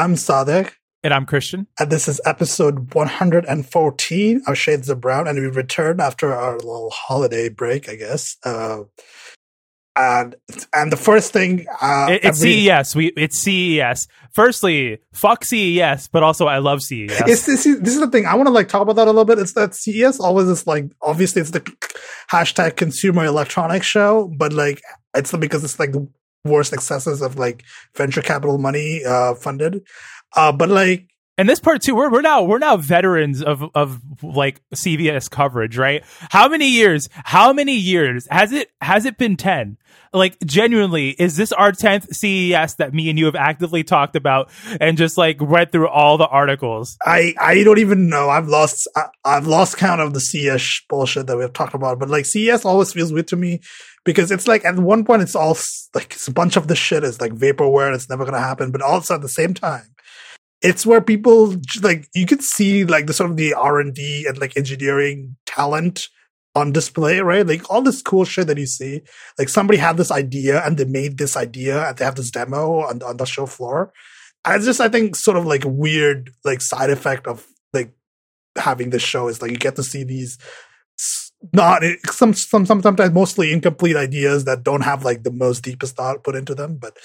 I'm Sadek. And I'm Christian. And this is episode 114 of Shades of Brown. And we return after our little holiday break, I guess. Uh, and and the first thing uh, it, it's every, CES. We it's CES. Firstly, fuck CES, but also I love CES. It's, this, this is the thing I want to like talk about that a little bit. It's that CES always is like obviously it's the hashtag Consumer Electronics Show, but like it's because it's like the worst excesses of like venture capital money uh, funded. Uh, but like and this part too, we're we're now we're now veterans of of like CES coverage, right? How many years? How many years has it has it been ten? Like genuinely, is this our tenth CES that me and you have actively talked about and just like read through all the articles? I I don't even know. I've lost I, have lost count of the CES bullshit that we've talked about. But like CES always feels weird to me because it's like at one point it's all like it's a bunch of the shit is like vaporware and it's never gonna happen, but also at the same time it's where people like you could see like the sort of the R and D and like engineering talent on display, right? Like all this cool shit that you see. Like somebody had this idea and they made this idea and they have this demo on, on the show floor. And it's just I think sort of like weird like side effect of like having this show is like you get to see these not some some some sometimes mostly incomplete ideas that don't have like the most deepest thought put into them, but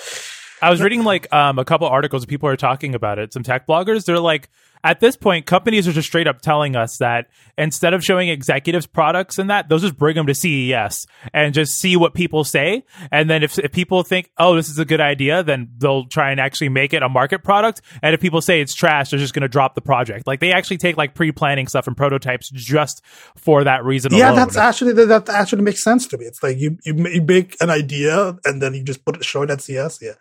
I was reading like um, a couple articles people are talking about it. Some tech bloggers, they're like, at this point, companies are just straight up telling us that instead of showing executives products and that, they'll just bring them to CES and just see what people say. And then if, if people think, oh, this is a good idea, then they'll try and actually make it a market product. And if people say it's trash, they're just going to drop the project. Like they actually take like pre planning stuff and prototypes just for that reason. Yeah, alone. that's actually that actually makes sense to me. It's like you you, you make an idea and then you just put it show it at CES. Yeah.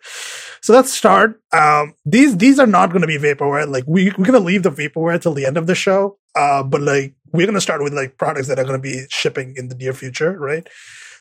So let's start. Um, these these are not going to be vaporware. Like we we're going to leave leave the vaporware till the end of the show. Uh, but like we're gonna start with like products that are gonna be shipping in the near future, right?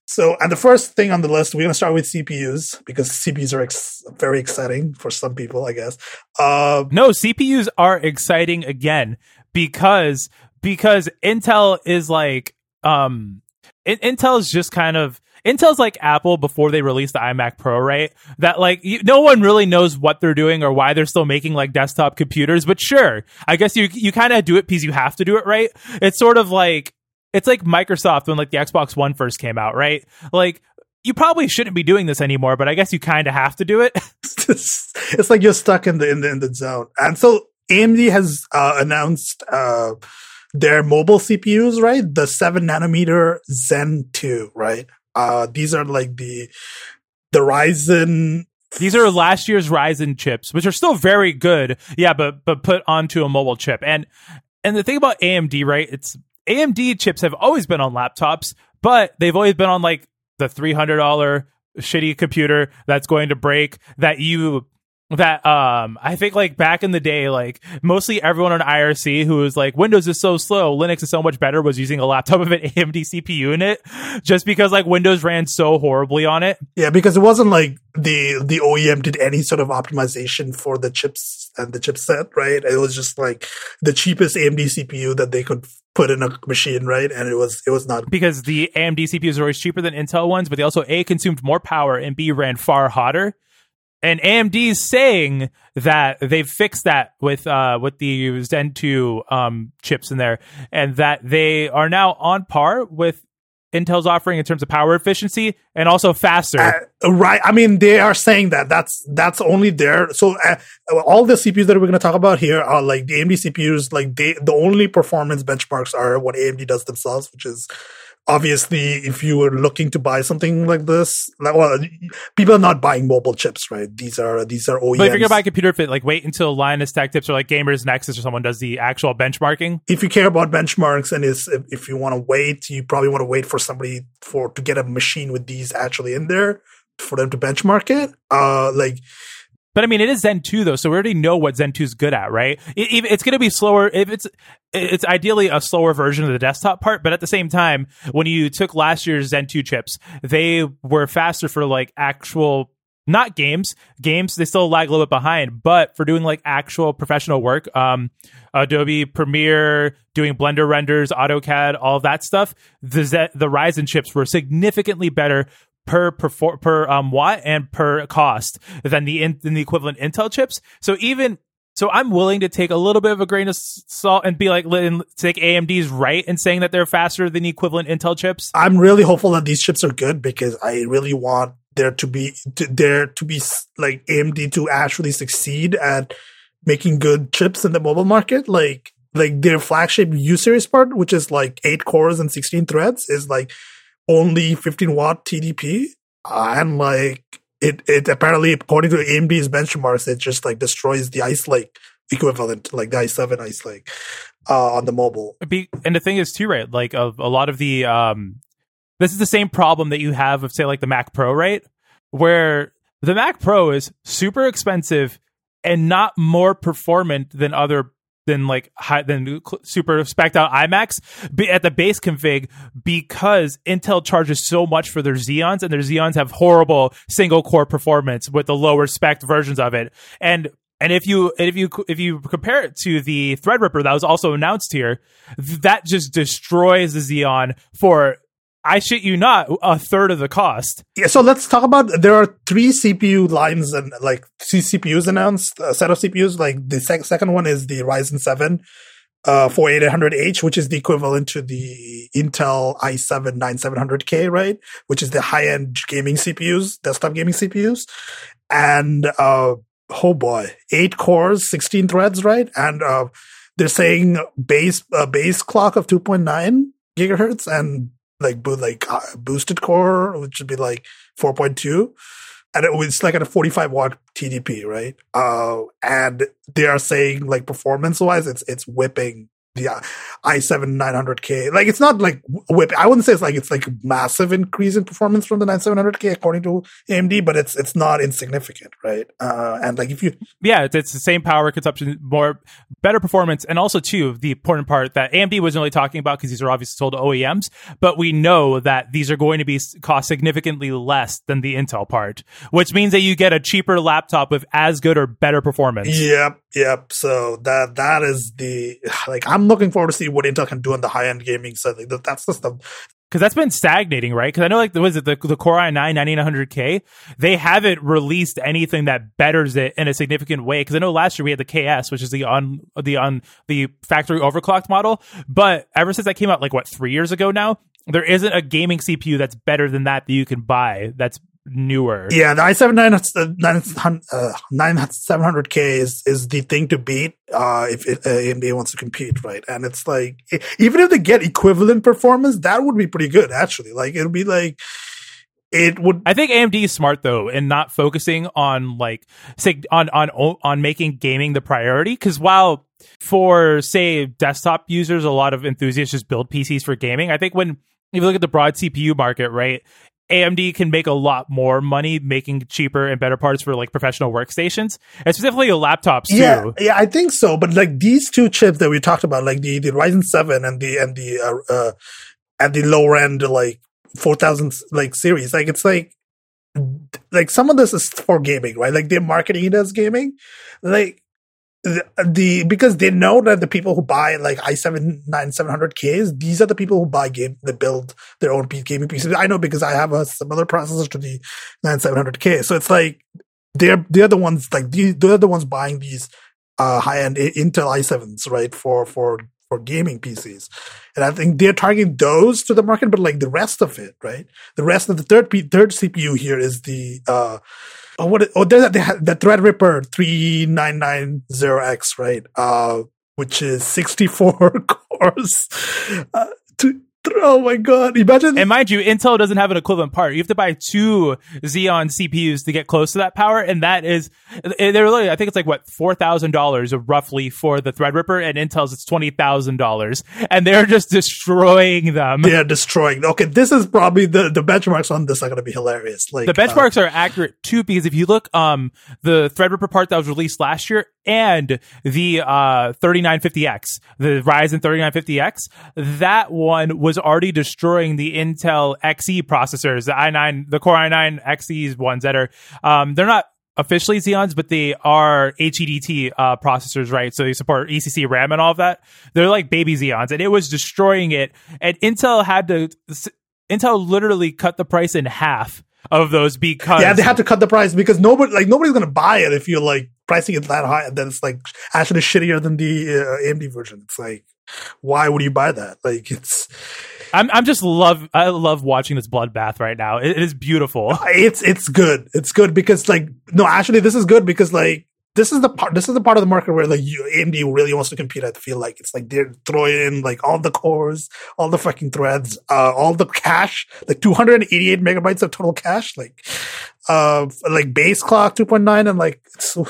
So, and the first thing on the list, we're gonna start with CPUs because CPUs are ex- very exciting for some people, I guess. Uh, no, CPUs are exciting again because because Intel is like um, Intel is just kind of Intel's like Apple before they released the iMac Pro, right? That like you, no one really knows what they're doing or why they're still making like desktop computers. But sure, I guess you you kind of do it because you have to do it, right? It's sort of like it's like Microsoft when like the Xbox One first came out, right? Like you probably shouldn't be doing this anymore, but I guess you kind of have to do it. it's like you're stuck in the in the in the zone. And so AMD has uh, announced uh, their mobile CPUs, right? The seven nanometer Zen two, right? Uh, these are like the the Ryzen. These are last year's Ryzen chips, which are still very good. Yeah, but but put onto a mobile chip. And and the thing about AMD, right? It's AMD chips have always been on laptops, but they've always been on like the three hundred dollar shitty computer that's going to break that you that um I think like back in the day, like mostly everyone on IRC who was like Windows is so slow, Linux is so much better was using a laptop with an AMD CPU in it, just because like Windows ran so horribly on it. Yeah, because it wasn't like the the OEM did any sort of optimization for the chips and the chipset, right? It was just like the cheapest AMD CPU that they could put in a machine, right? And it was it was not because the AMD CPUs are always cheaper than Intel ones, but they also a consumed more power and b ran far hotter and AMD's saying that they've fixed that with uh, with the Zen 2 um, chips in there, and that they are now on par with Intel's offering in terms of power efficiency and also faster. Uh, right. I mean, they are saying that that's that's only there. So uh, all the CPUs that we're going to talk about here are like the AMD CPUs. Like they, the only performance benchmarks are what AMD does themselves, which is obviously if you were looking to buy something like this like well people are not buying mobile chips right these are these are OEMs. but if you're gonna buy a computer fit like wait until linus tech tips or like gamers nexus or someone does the actual benchmarking if you care about benchmarks and is if, if you want to wait you probably want to wait for somebody for to get a machine with these actually in there for them to benchmark it uh like but I mean, it is Zen 2 though, so we already know what Zen 2 is good at, right? It, it's going to be slower. If it's it's ideally a slower version of the desktop part, but at the same time, when you took last year's Zen 2 chips, they were faster for like actual not games. Games they still lag a little bit behind, but for doing like actual professional work, um, Adobe Premiere, doing Blender renders, AutoCAD, all that stuff, the Z- the Ryzen chips were significantly better per per, per um, watt and per cost than the in, than the equivalent Intel chips. So even so, I'm willing to take a little bit of a grain of salt and be like, take AMD's right in saying that they're faster than the equivalent Intel chips. I'm really hopeful that these chips are good because I really want there to be to, there to be like AMD to actually succeed at making good chips in the mobile market. Like like their flagship U series part, which is like eight cores and 16 threads, is like only 15 watt TDP. And like it, it apparently, according to AMD's benchmarks, it just like destroys the Ice Lake equivalent, like the i7 Ice Lake, uh, on the mobile. And the thing is too, right? Like of a lot of the, um, this is the same problem that you have of say like the Mac Pro, right? Where the Mac Pro is super expensive and not more performant than other than like high than super spec out iMacs at the base config because Intel charges so much for their Xeons and their Xeons have horrible single core performance with the lower spec versions of it. And and if you if you if you compare it to the Threadripper that was also announced here, that just destroys the Xeon for I shit you not, a third of the cost. Yeah, so let's talk about. There are three CPU lines and like three CPUs announced, a set of CPUs. Like the sec- second one is the Ryzen seven, uh, 4800H, which is the equivalent to the Intel i7 9700K, right? Which is the high end gaming CPUs, desktop gaming CPUs, and uh, oh boy, eight cores, 16 threads, right? And uh, they're saying base uh, base clock of 2.9 gigahertz and like bo- like uh, boosted core, which would be like 4.2. And it was like at a 45 watt TDP, right? Uh, and they are saying like performance wise, it's, it's whipping the i7 900K. Like it's not like whip. I wouldn't say it's like it's like massive increase in performance from the 9700K according to AMD, but it's it's not insignificant, right? Uh, and like if you yeah, it's, it's the same power consumption, more better performance, and also too the important part that AMD wasn't really talking about because these are obviously sold to OEMs, but we know that these are going to be cost significantly less than the Intel part, which means that you get a cheaper laptop with as good or better performance. Yep, yep. So that that is the like I'm looking forward to see what Intel can do on the high end gaming side. Like that's the because that's been stagnating, right? Because I know, like, was it the, the Core i9 9900K? They haven't released anything that betters it in a significant way. Because I know last year we had the KS, which is the on the on the factory overclocked model, but ever since that came out, like what three years ago now, there isn't a gaming CPU that's better than that that you can buy. That's newer. Yeah, the i7 9700K is, is the thing to beat uh, if it, uh, AMD wants to compete, right? And it's like, even if they get equivalent performance, that would be pretty good, actually. Like, it'll be like, it would. I think AMD is smart though in not focusing on like say on on on making gaming the priority because while for say desktop users, a lot of enthusiasts just build PCs for gaming. I think when if you look at the broad CPU market, right, AMD can make a lot more money making cheaper and better parts for like professional workstations, and specifically laptops too. Yeah, yeah, I think so. But like these two chips that we talked about, like the the Ryzen seven and the and the uh, uh and the lower end like four thousand like series, like it's like like some of this is for gaming, right? Like they're marketing it as gaming, like the, the, because they know that the people who buy like i7 9700Ks, these are the people who buy game that build their own gaming PCs. I know because I have a similar processor to the 9700K. So it's like they're they're the ones like they're the ones buying these uh, high end Intel i7s, right? For for for gaming PCs, and I think they're targeting those to the market. But like the rest of it, right? The rest of the third P- third CPU here is the uh oh what oh there's the, the Threadripper 3990X right uh which is 64 cores uh, to Oh my god! Imagine. And mind you, Intel doesn't have an equivalent part. You have to buy two Xeon CPUs to get close to that power, and that is they're really. I think it's like what four thousand dollars roughly for the Threadripper, and Intel's it's twenty thousand dollars, and they're just destroying them. They're destroying. Okay, this is probably the the benchmarks on this are going to be hilarious. Like the benchmarks uh, are accurate too, because if you look, um, the Threadripper part that was released last year and the uh 3950X, the Ryzen 3950X, that one was already destroying the Intel Xe processors, the i9, the Core i9 Xes ones that are, um, they're not officially Xeons, but they are HEDT uh, processors, right? So they support ECC RAM and all of that. They're like baby Xeons, and it was destroying it. And Intel had to, Intel literally cut the price in half of those because yeah, they had to cut the price because nobody like nobody's gonna buy it if you're like pricing it that high and then it's like actually shittier than the uh, AMD version. It's like why would you buy that? Like it's I'm I'm just love I love watching this bloodbath right now. It, it is beautiful. it's it's good. It's good because like no, actually this is good because like this is the part this is the part of the market where like AMD really wants to compete. I feel like it's like they're throwing in like all the cores, all the fucking threads, uh, all the cache, like 288 megabytes of total cache, like uh, like base clock 2.9, and like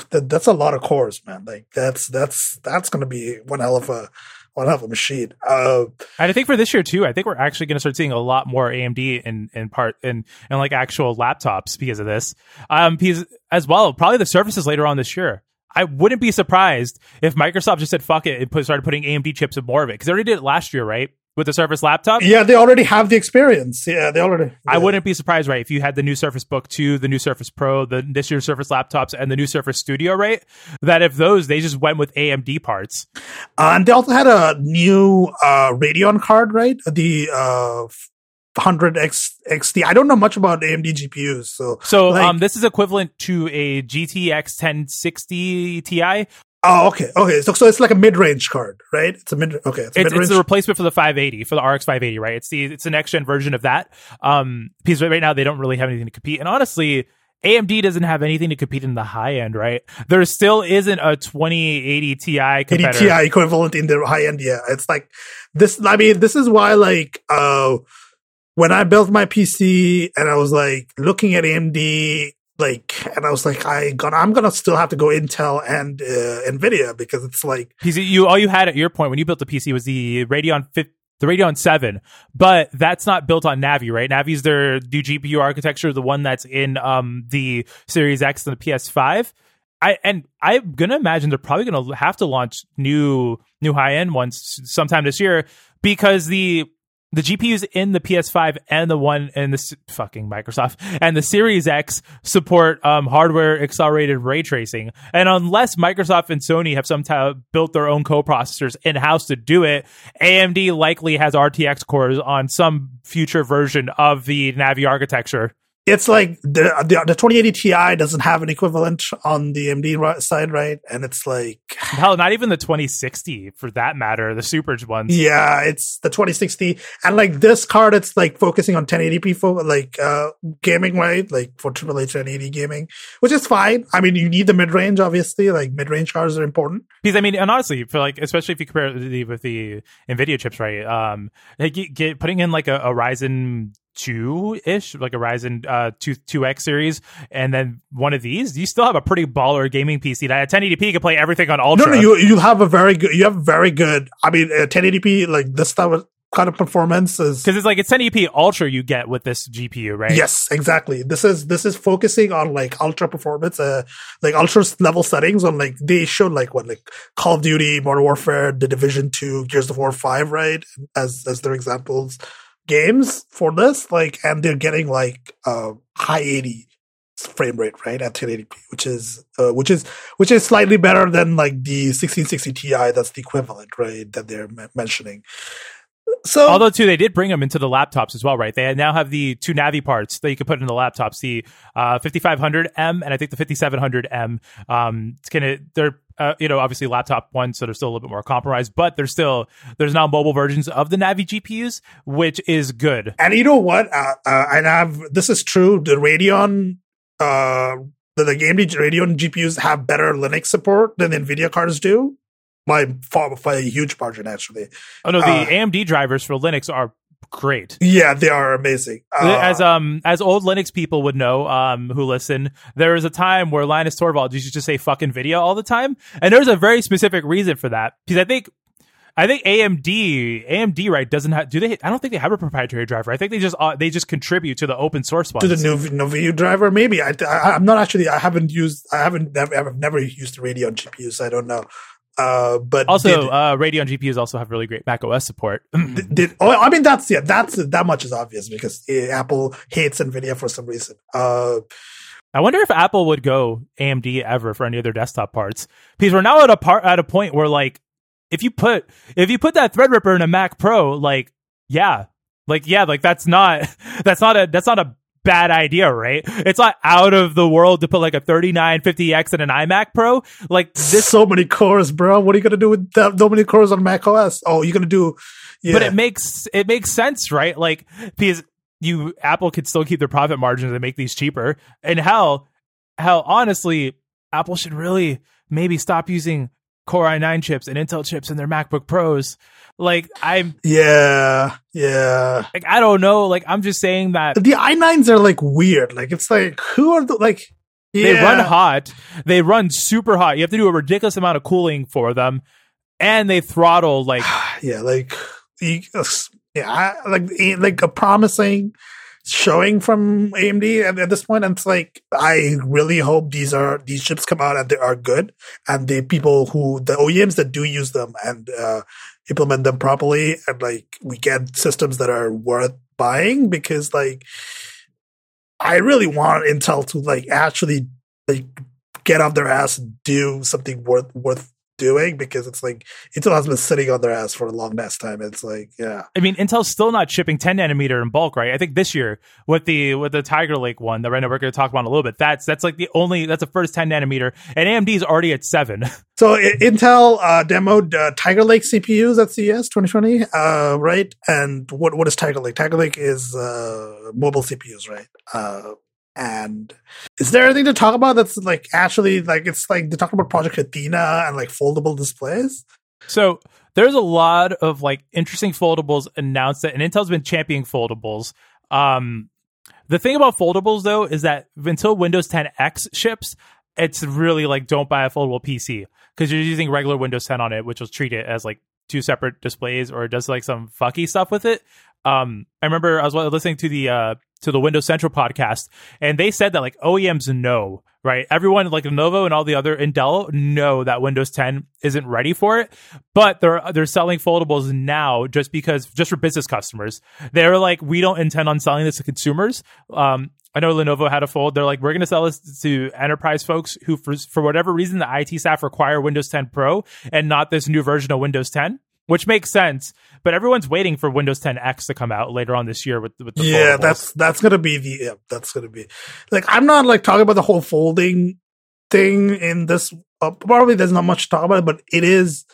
that, that's a lot of cores, man. Like that's that's that's gonna be one hell of a one of a machine. Uh, and I think for this year too, I think we're actually going to start seeing a lot more AMD in in part in in like actual laptops because of this. Um, because as well, probably the Surfaces later on this year. I wouldn't be surprised if Microsoft just said fuck it and put, started putting AMD chips in more of it because they already did it last year, right? With the Surface laptop. Yeah, they already have the experience. Yeah, they already. I wouldn't be surprised, right? If you had the new Surface Book 2, the new Surface Pro, the this year's Surface laptops, and the new Surface Studio, right? That if those they just went with AMD parts. Uh, and they also had a new uh, Radeon card, right? The uh, 100X XT. I don't know much about AMD GPUs, so so like, um, this is equivalent to a GTX 1060 Ti. Oh, okay, okay. So, so it's like a mid-range card, right? It's a mid. Okay, it's, a it's, it's, the replacement for the 580 for the RX 580, right? It's the it's the next gen version of that. Um, because right now they don't really have anything to compete, and honestly. AMD doesn't have anything to compete in the high end, right? There still isn't a 2080 Ti competitor. 80 Ti equivalent in the high end. Yeah, it's like this. I mean, this is why like uh when I built my PC and I was like looking at AMD, like, and I was like, I gonna, I'm gonna still have to go Intel and uh, Nvidia because it's like you all you had at your point when you built the PC was the Radeon 5, the Radeon 7, but that's not built on Navi, right? Navi's their new GPU architecture, the one that's in um the Series X and the PS5. I and I'm gonna imagine they're probably gonna have to launch new new high end ones sometime this year because the the GPUs in the PS5 and the one in the fucking Microsoft and the Series X support um, hardware accelerated ray tracing. And unless Microsoft and Sony have somehow built their own co-processors in house to do it, AMD likely has RTX cores on some future version of the Navi architecture it's like the, the, the 2080 Ti doesn't have an equivalent on the AMD side, right? And it's like hell, not even the 2060 for that matter, the super ones. Yeah, it's the 2060, and like this card, it's like focusing on 1080p for like uh gaming, right? Like for AAA 1080 gaming, which is fine. I mean, you need the mid range, obviously. Like mid range cards are important because I mean, and honestly, for like especially if you compare it with the Nvidia chips, right? Um, get, get, putting in like a, a Ryzen two ish, like a Ryzen uh, two two X series, and then one of these, you still have a pretty baller gaming PC that at 1080p can play everything on Ultra. No, no, you you have a very good, you have very good. I mean, uh, 1080p like this type of kind of performance is because it's like it's 1080p Ultra you get with this GPU, right? Yes, exactly. This is this is focusing on like ultra performance, uh, like ultra level settings on like they showed like what like Call of Duty, Modern Warfare, The Division Two, Gears of War Five, right? As as their examples games for this, like, and they're getting like uh, high 80 frame rate, right, at 1080p, which is uh, which is which is slightly better than like the 1660 Ti. That's the equivalent, right, that they're m- mentioning. So, although too, they did bring them into the laptops as well, right? They now have the two Navi parts that you can put in the laptops, the uh, 5500M and I think the 5700M. Um, it's gonna they're uh, you know obviously laptop ones, so they're still a little bit more compromised, but there's still there's now mobile versions of the Navi GPUs, which is good. And you know what? Uh, uh, and I've this is true. The Radeon. Uh, the, the AMD Radeon GPUs have better Linux support than Nvidia cards do by far by a huge margin actually. Oh no, the uh, AMD drivers for Linux are great. Yeah, they are amazing. Uh, as um as old Linux people would know, um who listen, there was a time where Linus Torvald used to say fucking video all the time, and there's a very specific reason for that because I think. I think AMD, AMD, right, doesn't have. Do they? I don't think they have a proprietary driver. I think they just uh, they just contribute to the open source ones. To the new Nouveau driver, maybe. I, I, am not actually. I haven't used. I haven't. I've never used the Radeon GPU, so I don't know. Uh, but also, did, uh, Radeon GPUs also have really great Mac OS support. did, did, oh, I mean, that's yeah, that's that much is obvious because uh, Apple hates Nvidia for some reason. Uh, I wonder if Apple would go AMD ever for any of their desktop parts because we're now at a part at a point where like if you put if you put that Threadripper in a Mac Pro, like yeah, like yeah, like that's not that's not a that's not a bad idea, right? It's not out of the world to put like a 3950X in an iMac Pro. Like this, so many cores, bro. What are you gonna do with that, so many cores on Mac OS? Oh, you're gonna do, yeah. But it makes it makes sense, right? Like because you Apple could still keep their profit margins and make these cheaper. And hell, hell, honestly, Apple should really maybe stop using Core i9 chips and Intel chips in their MacBook Pros. Like I'm Yeah, yeah. Like I don't know. Like I'm just saying that the i9s are like weird. Like it's like who are the like yeah. they run hot. They run super hot. You have to do a ridiculous amount of cooling for them. And they throttle like yeah, like uh, yeah, like like a promising showing from AMD at, at, this point. And it's like, I really hope these are, these chips come out and they are good. And the people who, the OEMs that do use them and, uh, implement them properly and like we get systems that are worth buying because like, I really want Intel to like actually like get off their ass and do something worth, worth doing because it's like Intel has been sitting on their ass for a long ass time. It's like, yeah. I mean, Intel's still not shipping 10 nanometer in bulk, right? I think this year with the with the Tiger Lake one that right now we're going to talk about a little bit. That's that's like the only that's the first 10 nanometer, and AMD is already at seven. So Intel uh, demoed uh, Tiger Lake CPUs at CES 2020, uh, right? And what what is Tiger Lake? Tiger Lake is uh, mobile CPUs, right? And is there anything to talk about that's like actually like it's like they talk about Project Athena and like foldable displays? So there's a lot of like interesting foldables announced that and Intel's been championing foldables. Um the thing about foldables though is that until Windows 10 X ships, it's really like don't buy a foldable PC because you're using regular Windows 10 on it, which will treat it as like two separate displays or does like some fucky stuff with it. Um, I remember I was listening to the uh, to the Windows Central podcast, and they said that like OEMs know, right? Everyone like Lenovo and all the other Intel know that Windows 10 isn't ready for it, but they're they're selling foldables now just because just for business customers. They're like, we don't intend on selling this to consumers. Um, I know Lenovo had a fold. They're like, we're going to sell this to enterprise folks who, for, for whatever reason, the IT staff require Windows 10 Pro and not this new version of Windows 10 which makes sense. But everyone's waiting for Windows 10 X to come out later on this year with, with the yeah, that's that's gonna be the yeah, that's gonna be like I'm not like talking about the whole folding thing in this. Uh, probably there's not much to talk about, it, but it is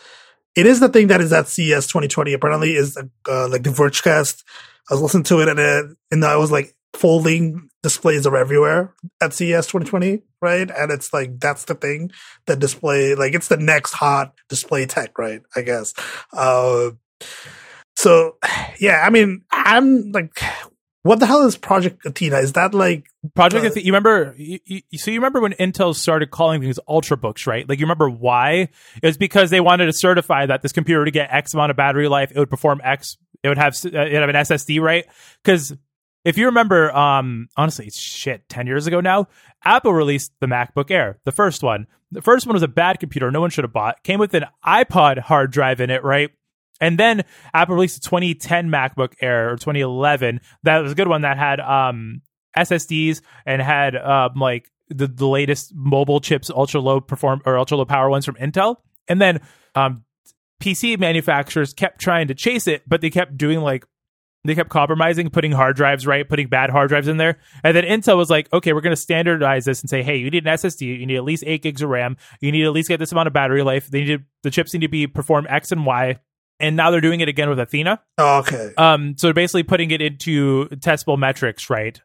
it is the thing that is at CES 2020. Apparently, is uh, like the Vergecast. I was listening to it and it, and I was like folding displays are everywhere at CES 2020, right? And it's like that's the thing that display like it's the next hot display tech, right? I guess. Uh, so yeah, I mean, I'm like, what the hell is Project Athena? Is that like Project uh, Athena? You remember? You, you, so you remember when Intel started calling things ultrabooks, right? Like you remember why? It was because they wanted to certify that this computer would get X amount of battery life, it would perform X, it would have uh, it would have an SSD, right? Because if you remember, um, honestly, shit, 10 years ago now, Apple released the MacBook Air, the first one. The first one was a bad computer, no one should have bought. Came with an iPod hard drive in it, right? And then Apple released a 2010 MacBook Air or 2011. That was a good one that had um, SSDs and had um, like the, the latest mobile chips, ultra low perform or ultra low power ones from Intel. And then um, PC manufacturers kept trying to chase it, but they kept doing like they kept compromising, putting hard drives right, putting bad hard drives in there. And then Intel was like, okay, we're going to standardize this and say, hey, you need an SSD, you need at least eight gigs of RAM, you need at least get this amount of battery life. They need to, the chips need to be perform X and Y. And now they're doing it again with Athena. Oh, okay. Um, so they're basically putting it into testable metrics, right?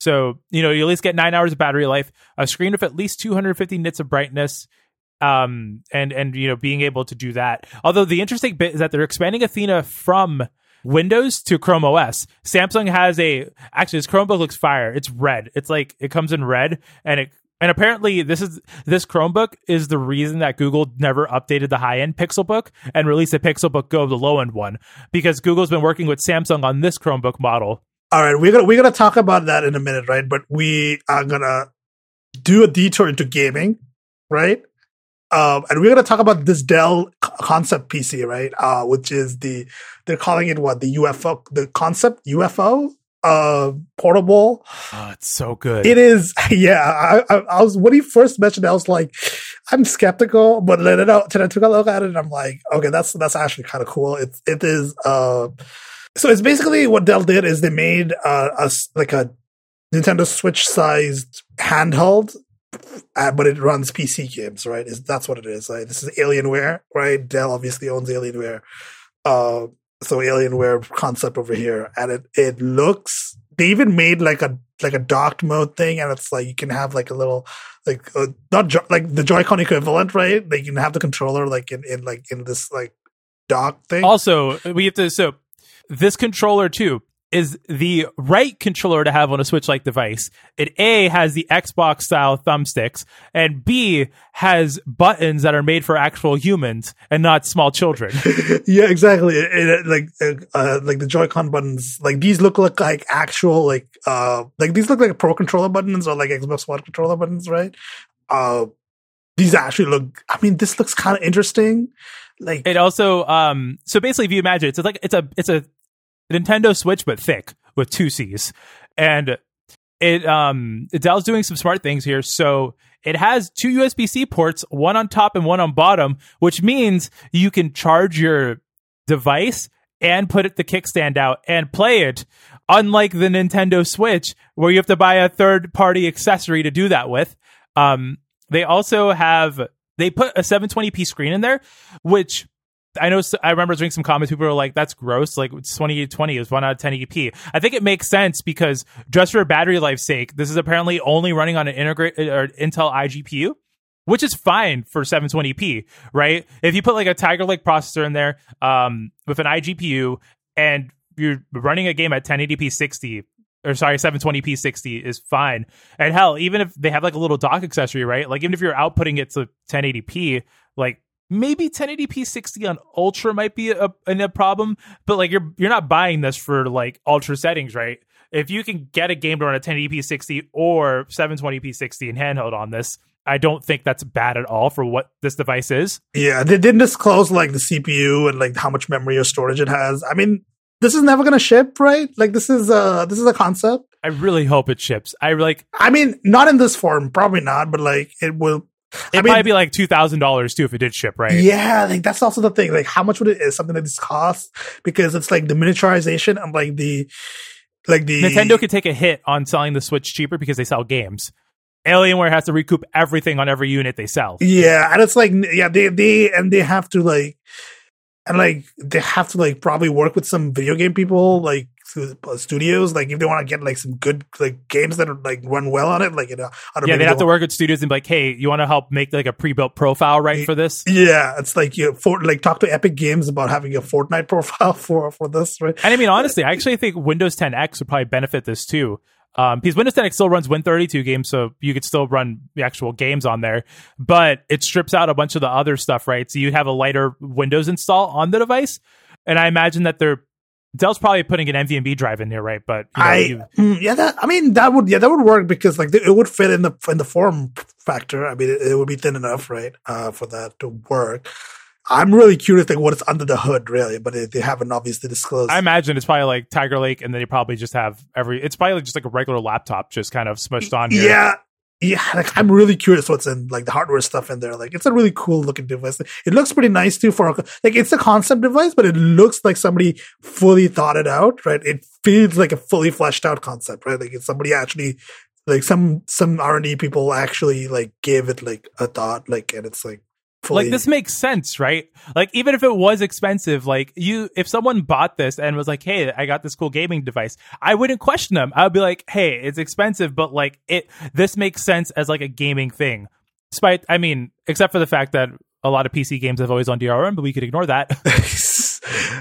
So you know, you at least get nine hours of battery life, a screen with at least 250 nits of brightness, um, and and you know, being able to do that. Although the interesting bit is that they're expanding Athena from Windows to Chrome OS. Samsung has a actually this Chromebook looks fire. It's red. It's like it comes in red and it and apparently this is this Chromebook is the reason that Google never updated the high-end Pixelbook and released a Pixelbook Go, the low-end one, because Google's been working with Samsung on this Chromebook model. All right, we're gonna we're gonna talk about that in a minute, right? But we are gonna do a detour into gaming, right? Um, and we're going to talk about this Dell concept PC, right? Uh, which is the, they're calling it what? The UFO, the concept UFO, uh, portable. Oh, it's so good. It is. Yeah. I, I, I was, when he first mentioned it, I was like, I'm skeptical, but then I, then I took a look at it and I'm like, okay, that's, that's actually kind of cool. It's, it is, uh, so it's basically what Dell did is they made, uh, a, like a Nintendo Switch sized handheld, uh, but it runs PC games, right? Is that's what it is? Right? This is Alienware, right? Dell obviously owns Alienware, uh, so Alienware concept over here, and it it looks. They even made like a like a docked mode thing, and it's like you can have like a little like uh, not jo- like the Joy-Con equivalent, right? Like you can have the controller like in in like in this like dock thing. Also, we have to so this controller too is the right controller to have on a Switch like device. It A has the Xbox style thumbsticks, and B has buttons that are made for actual humans and not small children. yeah, exactly. It, it, like uh, like the Joy-Con buttons, like these look like like actual like uh like these look like Pro controller buttons or like Xbox One controller buttons, right? Uh, these actually look. I mean, this looks kind of interesting. Like it also um so basically if you imagine it's like it's a it's a Nintendo Switch but thick with two C's. And it um Dell's doing some smart things here. So it has two USB-C ports, one on top and one on bottom, which means you can charge your device and put it the kickstand out and play it. Unlike the Nintendo Switch, where you have to buy a third-party accessory to do that with. Um, they also have they put a 720p screen in there, which I know I remember reading some comments. People were like, "That's gross." Like it's 2020 is one out of 1080p. I think it makes sense because just for battery life's sake, this is apparently only running on an integrated or Intel iGPU, which is fine for 720p, right? If you put like a Tiger Lake processor in there um, with an iGPU and you're running a game at 1080p 60 or sorry 720p 60 is fine and hell even if they have like a little dock accessory right like even if you're outputting it to 1080p like maybe 1080p 60 on ultra might be a, a, problem but like you're you're not buying this for like ultra settings right if you can get a game to run a 1080p 60 or 720p 60 in handheld on this I don't think that's bad at all for what this device is. Yeah, they didn't disclose like the CPU and like how much memory or storage it has. I mean, this is never going to ship, right? Like this is uh this is a concept. I really hope it ships. I like I mean, not in this form, probably not, but like it will it I mean, might be like two thousand dollars too if it did ship, right? Yeah, like that's also the thing. Like, how much would it is something that this cost? Because it's like the miniaturization and like the like the Nintendo could take a hit on selling the Switch cheaper because they sell games. Alienware has to recoup everything on every unit they sell. Yeah, and it's like yeah, they they and they have to like and like they have to like probably work with some video game people like studios like if they want to get like some good like games that are like run well on it like you know yeah they have to work with studios and be like hey you want to help make like a pre-built profile right for this yeah it's like you for like talk to epic games about having a fortnite profile for for this right and i mean honestly i actually think windows 10x would probably benefit this too um, because Windows 10X still runs Win32 games, so you could still run the actual games on there, but it strips out a bunch of the other stuff, right? So you have a lighter Windows install on the device, and I imagine that they're Dell's probably putting an NVMe drive in there, right? But you know, I you, mm, yeah, that I mean that would yeah that would work because like it would fit in the in the form factor. I mean it, it would be thin enough, right, uh, for that to work. I'm really curious like what's under the hood, really, but they haven't obviously disclosed. I imagine it's probably like Tiger Lake, and then you probably just have every. It's probably just like a regular laptop, just kind of smushed on here. Yeah, yeah. Like I'm really curious what's in like the hardware stuff in there. Like it's a really cool looking device. It looks pretty nice too for like it's a concept device, but it looks like somebody fully thought it out. Right? It feels like a fully fleshed out concept. Right? Like it's somebody actually like some some R and D people actually like gave it like a thought. Like and it's like Fully. Like this makes sense, right? Like even if it was expensive, like you if someone bought this and was like, "Hey, I got this cool gaming device." I wouldn't question them. I would be like, "Hey, it's expensive, but like it this makes sense as like a gaming thing." Despite I mean, except for the fact that a lot of PC games have always on DRM, but we could ignore that.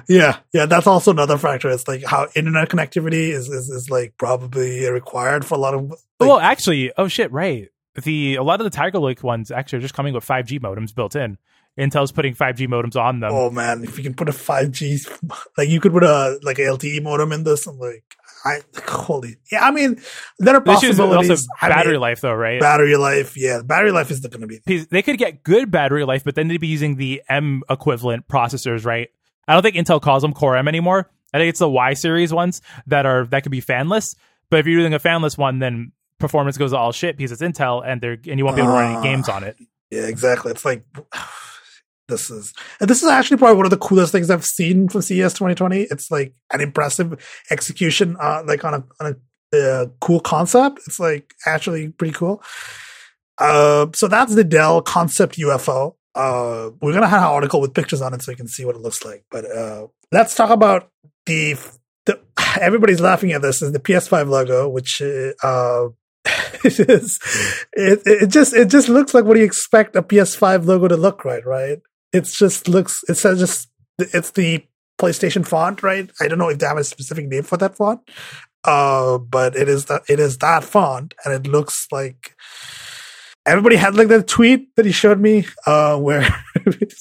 yeah, yeah, that's also another factor. It's like how internet connectivity is is, is like probably required for a lot of. Like, well, actually, oh shit, right the a lot of the Tiger Lake ones actually are just coming with 5G modems built in. Intel's putting 5G modems on them. Oh man, if you can put a 5G, like you could put a like a LTE modem in this, I'm like, I holy, yeah. I mean, there are possibilities. Also battery I mean, life, though, right? Battery life, yeah. Battery life is going to be. They could get good battery life, but then they'd be using the M equivalent processors, right? I don't think Intel calls them Core M anymore. I think it's the Y series ones that are that could be fanless. But if you're using a fanless one, then performance goes all shit because it's Intel and they're and you won't be able to run any games on it. Yeah, exactly. It's like this is and this is actually probably one of the coolest things I've seen from CES 2020. It's like an impressive execution, uh, like on a on a uh, cool concept. It's like actually pretty cool. Uh, so that's the Dell Concept UFO. Uh, we're gonna have an article with pictures on it so you can see what it looks like. But uh, let's talk about the, the everybody's laughing at this is the PS5 logo, which uh, it is it, it just it just looks like what do you expect a PS5 logo to look right, right? It just looks it says just it's the PlayStation font, right? I don't know if they have a specific name for that font, uh, but it is that it is that font, and it looks like everybody had like that tweet that he showed me, uh, where it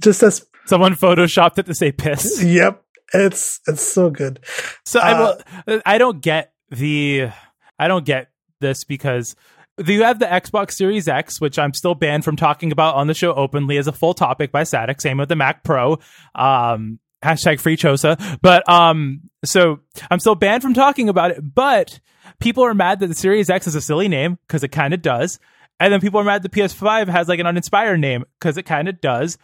just says someone photoshopped it to say piss. Yep, it's it's so good. So uh, I, I don't get the I don't get this because you have the Xbox Series X, which I'm still banned from talking about on the show openly as a full topic by Sadek. Same with the Mac Pro. Um, hashtag free Chosa. But um, so I'm still banned from talking about it. But people are mad that the Series X is a silly name because it kind of does. And then people are mad the PS5 has like an uninspired name because it kind of does.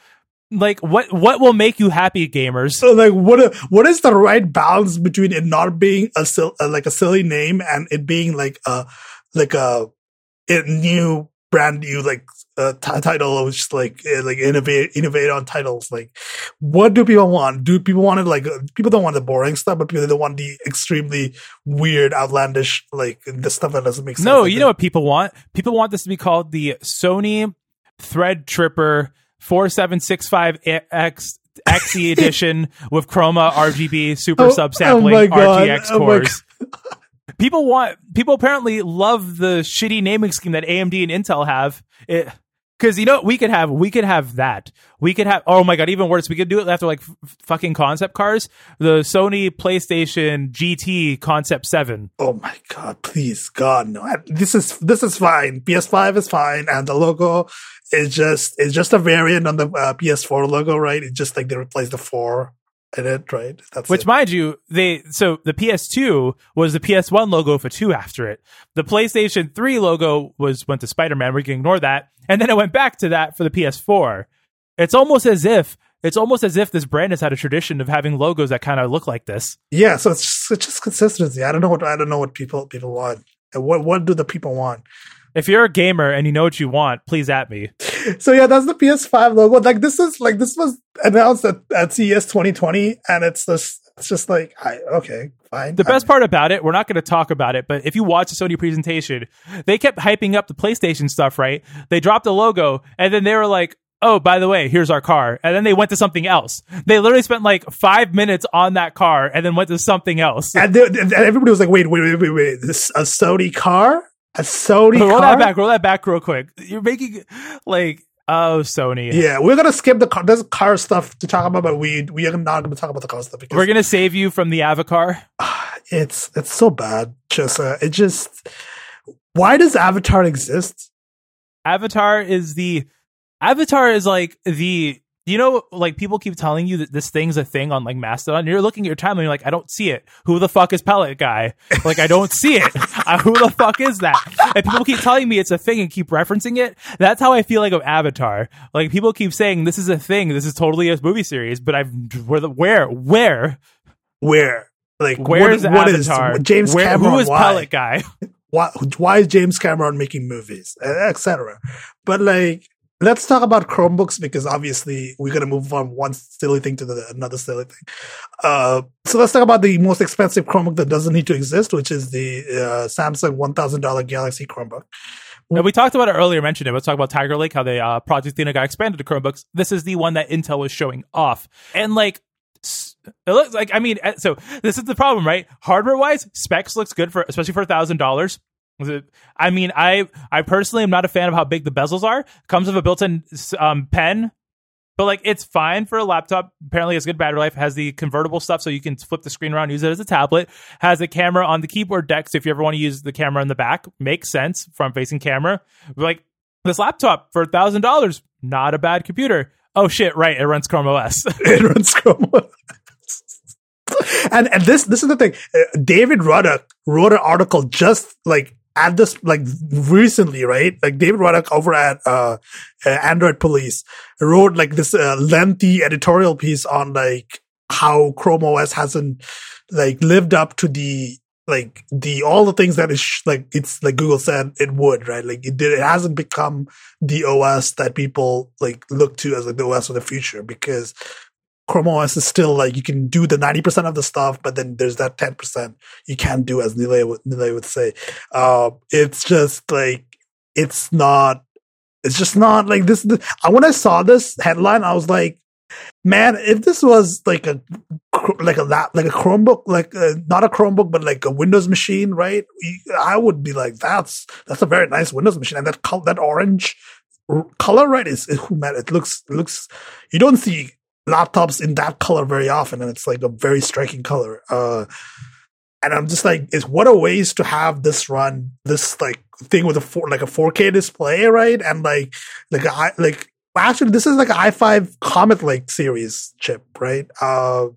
Like what what will make you happy, gamers? So like what what is the right balance between it not being a like a silly name and it being like a like a a new brand new like uh, t- title which like uh, like innovate innovate on titles? Like what do people want? Do people want it like people don't want the boring stuff but people don't want the extremely weird outlandish like the stuff that doesn't make sense. No like you know what people want? People want this to be called the sony Threadripper 4765x XE edition with chroma RGB super oh, subsampling oh RTX oh cores. People want people apparently love the shitty naming scheme that AMD and Intel have. It because you know we could have we could have that we could have oh my god even worse we could do it after like f- fucking concept cars the Sony PlayStation GT Concept Seven. Oh my god! Please, God, no! This is this is fine. PS5 is fine, and the logo is just it's just a variant on the uh, PS4 logo, right? It's just like they replaced the four in it, right? That's Which, it. mind you, they so the PS2 was the PS1 logo for two after it. The PlayStation 3 logo was went to Spider Man. We can ignore that, and then it went back to that for the PS4. It's almost as if it's almost as if this brand has had a tradition of having logos that kind of look like this. Yeah, so it's just, it's just consistency. I don't know what I don't know what people people want. What what do the people want? If you're a gamer and you know what you want, please at me. So yeah, that's the PS5 logo. Like this is like this was announced at, at CES 2020, and it's just it's just like I, okay, fine. The best part about it, we're not going to talk about it, but if you watch the Sony presentation, they kept hyping up the PlayStation stuff. Right? They dropped the logo, and then they were like, oh, by the way, here's our car. And then they went to something else. They literally spent like five minutes on that car and then went to something else. And, they, and everybody was like, wait, wait, wait, wait, wait. This a Sony car? A Sony roll car? that back. Roll that back real quick. You're making like oh Sony. Yeah, we're gonna skip the car. There's car stuff to talk about, but we we are not gonna talk about the car stuff because we're gonna save you from the Avatar. It's it's so bad, just uh, it just. Why does Avatar exist? Avatar is the Avatar is like the you know, like people keep telling you that this thing's a thing on like Mastodon. And you're looking at your timeline, and you're like, I don't see it. Who the fuck is Pellet Guy? Like, I don't see it. Uh, who the fuck is that? And people keep telling me it's a thing and keep referencing it. That's how I feel like of Avatar. Like people keep saying this is a thing. This is totally a movie series. But I've where the where where where like where is what Avatar? Is, James where, Cameron? Who is why? Pellet Guy? Why, why is James Cameron making movies, etc. But like let's talk about Chromebooks because obviously we're gonna move from one silly thing to the, another silly thing. Uh, so let's talk about the most expensive Chromebook that doesn't need to exist, which is the uh, Samsung one thousand dollar Galaxy Chromebook. We talked about it earlier, mentioned it. Let's talk about Tiger Lake, how they uh, Project Athena got expanded to Chromebooks. This is the one that Intel was showing off, and like it looks like I mean, uh, so this is the problem, right? Hardware wise, specs looks good for especially for a thousand dollars. I mean, I I personally am not a fan of how big the bezels are. Comes with a built-in um, pen, but like it's fine for a laptop. Apparently, has good battery life. Has the convertible stuff, so you can flip the screen around, use it as a tablet. Has a camera on the keyboard deck, so if you ever want to use the camera in the back, makes sense. Front-facing camera. Like this laptop for a thousand dollars, not a bad computer. Oh shit! Right, it runs Chrome OS. it runs Chrome OS. and and this this is the thing. Uh, David Ruddock wrote an article just like at this like recently, right? Like David Ruddock over at uh, uh, Android Police wrote like this uh, lengthy editorial piece on like how Chrome OS hasn't like lived up to the like the all the things that is sh- like it's like Google said it would right like it did it hasn't become the OS that people like look to as like the OS of the future because Chrome OS is still like you can do the ninety percent of the stuff, but then there's that ten percent you can't do as Nilay would, would say. Uh, it's just like it's not. It's just not like this. this when I saw this headline, I was like, man, if this was like a like a lap, like a Chromebook, like uh, not a Chromebook, but like a Windows machine, right? I would be like, that's that's a very nice Windows machine, and that that orange color, right? Is man, it looks looks. You don't see laptops in that color very often, and it's like a very striking color. Uh, and I'm just like, is what a ways to have this run this like thing with a four like a 4K display, right? And like like I like actually this is like an i5 Comet Lake series chip, right? Uh,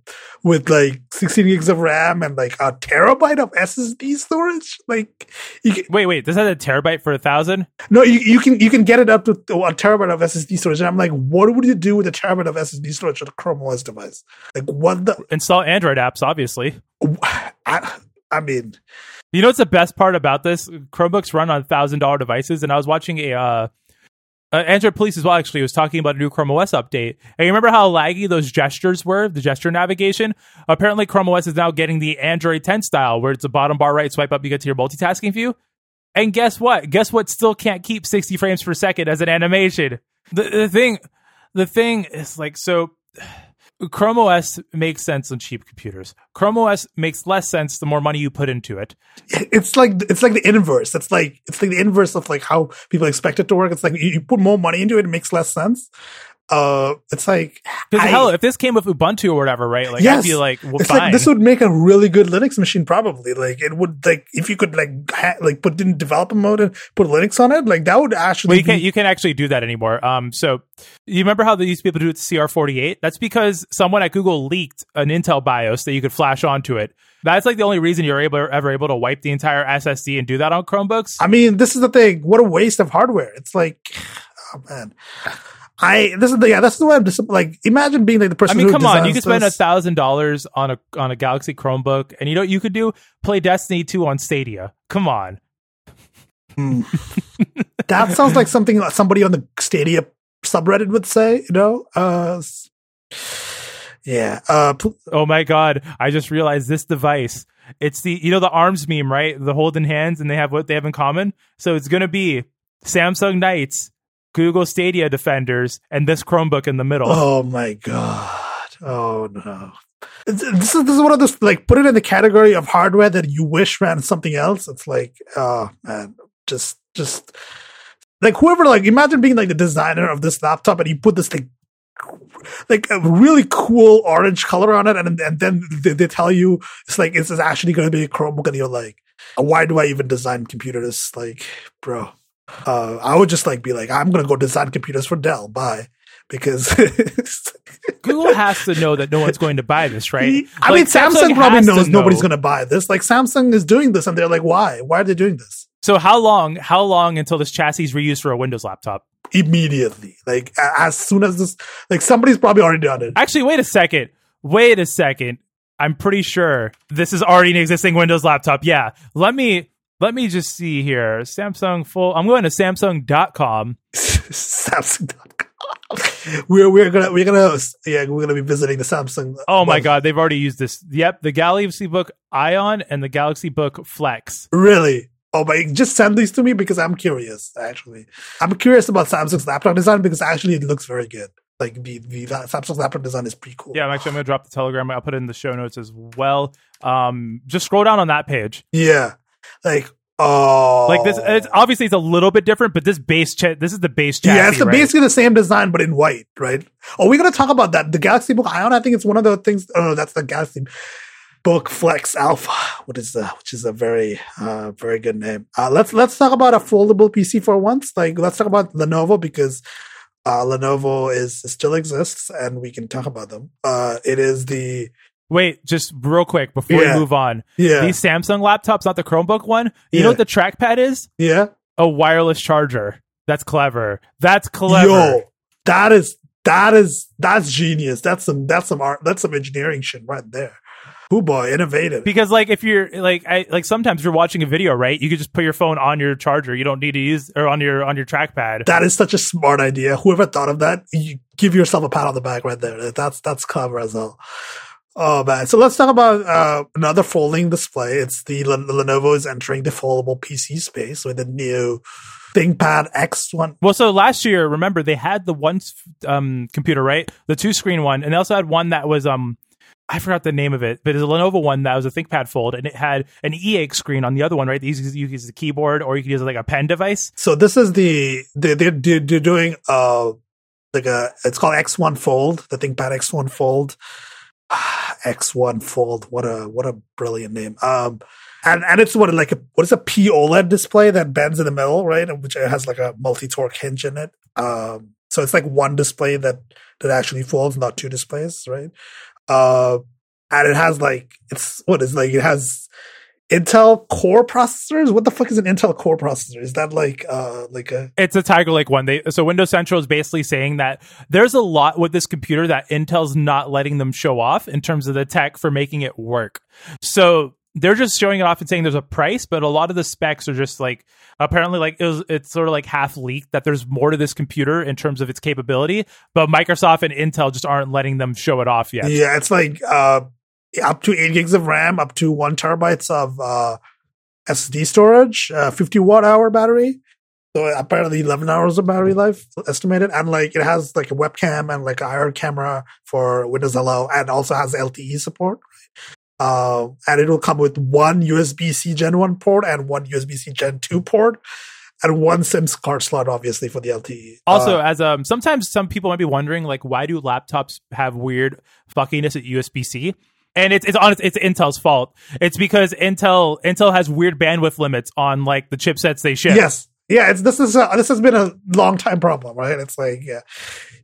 with like 16 gigs of RAM and like a terabyte of SSD storage. Like, can, wait, wait, does that a terabyte for a thousand? No, you, you can you can get it up to a terabyte of SSD storage. And I'm like, what would you do with a terabyte of SSD storage on a Chrome OS device? Like, what the install Android apps, obviously. I, I mean, you know what's the best part about this? Chromebooks run on thousand dollar devices, and I was watching a uh, uh, Android Police as well. Actually, was talking about a new Chrome OS update. And you remember how laggy those gestures were, the gesture navigation? Apparently, Chrome OS is now getting the Android 10 style, where it's a bottom bar right swipe up, you get to your multitasking view. And guess what? Guess what? Still can't keep 60 frames per second as an animation. The, the thing, the thing is like so. Chrome OS makes sense on cheap computers. Chrome OS makes less sense the more money you put into it. It's like it's like the inverse. It's like it's like the inverse of like how people expect it to work. It's like you, you put more money into it, it makes less sense uh, it's like hell, if this came with Ubuntu or whatever, right? Like, yes, I'd be like, well, it's fine. like this would make a really good Linux machine, probably. Like, it would like if you could like ha- like put in developer mode and put Linux on it, like that would actually. Well, you can't you can't actually do that anymore. Um, so you remember how they used to be able to do it to CR48? That's because someone at Google leaked an Intel BIOS that you could flash onto it. That's like the only reason you're able ever able to wipe the entire SSD and do that on Chromebooks. I mean, this is the thing. What a waste of hardware! It's like, oh man. I this is the yeah that's the way I'm just like imagine being like the person. I mean, come on, you could spend a thousand dollars on a on a Galaxy Chromebook, and you know what you could do? Play Destiny two on Stadia. Come on. Hmm. that sounds like something somebody on the Stadia subreddit would say. You know, uh, yeah. Uh, pl- oh my god! I just realized this device. It's the you know the arms meme, right? The holding hands, and they have what they have in common. So it's gonna be Samsung Knights Google Stadia Defenders, and this Chromebook in the middle. Oh my god! Oh no! This is this is one of those like put it in the category of hardware that you wish ran something else. It's like, oh man, just just like whoever like imagine being like the designer of this laptop and you put this like like a really cool orange color on it and and then they, they tell you it's like it's actually going to be a Chromebook and you're like, why do I even design computers? Like, bro uh, I would just like be like, I'm gonna go design computers for Dell. Bye. Because Google has to know that no one's going to buy this, right? I like, mean, Samsung, Samsung probably knows know. nobody's going to buy this. Like Samsung is doing this, and they're like, "Why? Why are they doing this?" So how long? How long until this chassis is reused for a Windows laptop? Immediately, like as soon as this, like somebody's probably already done it. Actually, wait a second. Wait a second. I'm pretty sure this is already an existing Windows laptop. Yeah. Let me let me just see here. Samsung full. I'm going to Samsung.com. Samsung.com. We're we're gonna we're gonna yeah we're gonna be visiting the Samsung. Oh my god, they've already used this. Yep, the Galaxy Book Ion and the Galaxy Book Flex. Really? Oh my! Just send these to me because I'm curious. Actually, I'm curious about Samsung's laptop design because actually it looks very good. Like the, the Samsung's laptop design is pretty cool. Yeah, I'm actually I'm gonna drop the Telegram. I'll put it in the show notes as well. Um, just scroll down on that page. Yeah. Like, oh, like this. It's obviously it's a little bit different, but this base ch- this is the base chassis. Yeah, it's the, right? basically the same design, but in white, right? Oh, we're gonna talk about that. The Galaxy Book Ion. I think it's one of the things. Oh, no, that's the Galaxy Book Flex Alpha. What is the? Which is a very, uh, very good name. Uh, let's let's talk about a foldable PC for once. Like, let's talk about Lenovo because. Uh, Lenovo is still exists, and we can talk about them. Uh, it is the Wait, just real quick before yeah. we move on. Yeah. These Samsung laptops, not the Chromebook one. You yeah. know what the trackpad is? Yeah. A wireless charger. That's clever. That's clever. Yo, that is that is that's genius. That's some that's some art that's some engineering shit right there. Who boy, innovative. Because like if you're like I like sometimes you're watching a video, right? You could just put your phone on your charger. You don't need to use or on your on your trackpad. That is such a smart idea. Whoever thought of that, you give yourself a pat on the back right there. That's that's clever as well. Oh man. So let's talk about uh, another folding display. It's the Lenovo is entering the foldable PC space with the new ThinkPad X1. Well, so last year, remember they had the one um, computer, right? The two screen one, and they also had one that was um I forgot the name of it, but it's a Lenovo one that was a ThinkPad Fold, and it had an e-ink screen on the other one, right? You use the keyboard, or you can use like a pen device. So this is the they they're, they're doing uh like a it's called X1 Fold, the ThinkPad X1 Fold. X1 Fold, what a what a brilliant name. Um, and and it's what like a what is a P OLED display that bends in the middle, right? Which has like a multi torque hinge in it. Um, so it's like one display that that actually folds, not two displays, right? Uh, and it has like it's what is like it has Intel Core processors. What the fuck is an Intel Core processor? Is that like uh like a? It's a Tiger Lake one. They so Windows Central is basically saying that there's a lot with this computer that Intel's not letting them show off in terms of the tech for making it work. So they're just showing it off and saying there's a price, but a lot of the specs are just like apparently like it was, it's sort of like half leaked that there's more to this computer in terms of its capability, but Microsoft and Intel just aren't letting them show it off yet. Yeah, it's like uh, up to eight gigs of RAM, up to one terabytes of uh, SSD storage, uh, 50 watt hour battery. So apparently 11 hours of battery life estimated. And like it has like a webcam and like a IR camera for Windows Hello and also has LTE support. Uh, and it will come with one USB C Gen 1 port and one USB C Gen 2 port and one SIM card slot, obviously, for the LTE. Also, uh, as um, sometimes some people might be wondering, like, why do laptops have weird fuckiness at USB C? And it's it's honest, it's Intel's fault. It's because Intel Intel has weird bandwidth limits on like the chipsets they ship. Yes, yeah. It's this is a, this has been a long time problem, right? It's like yeah,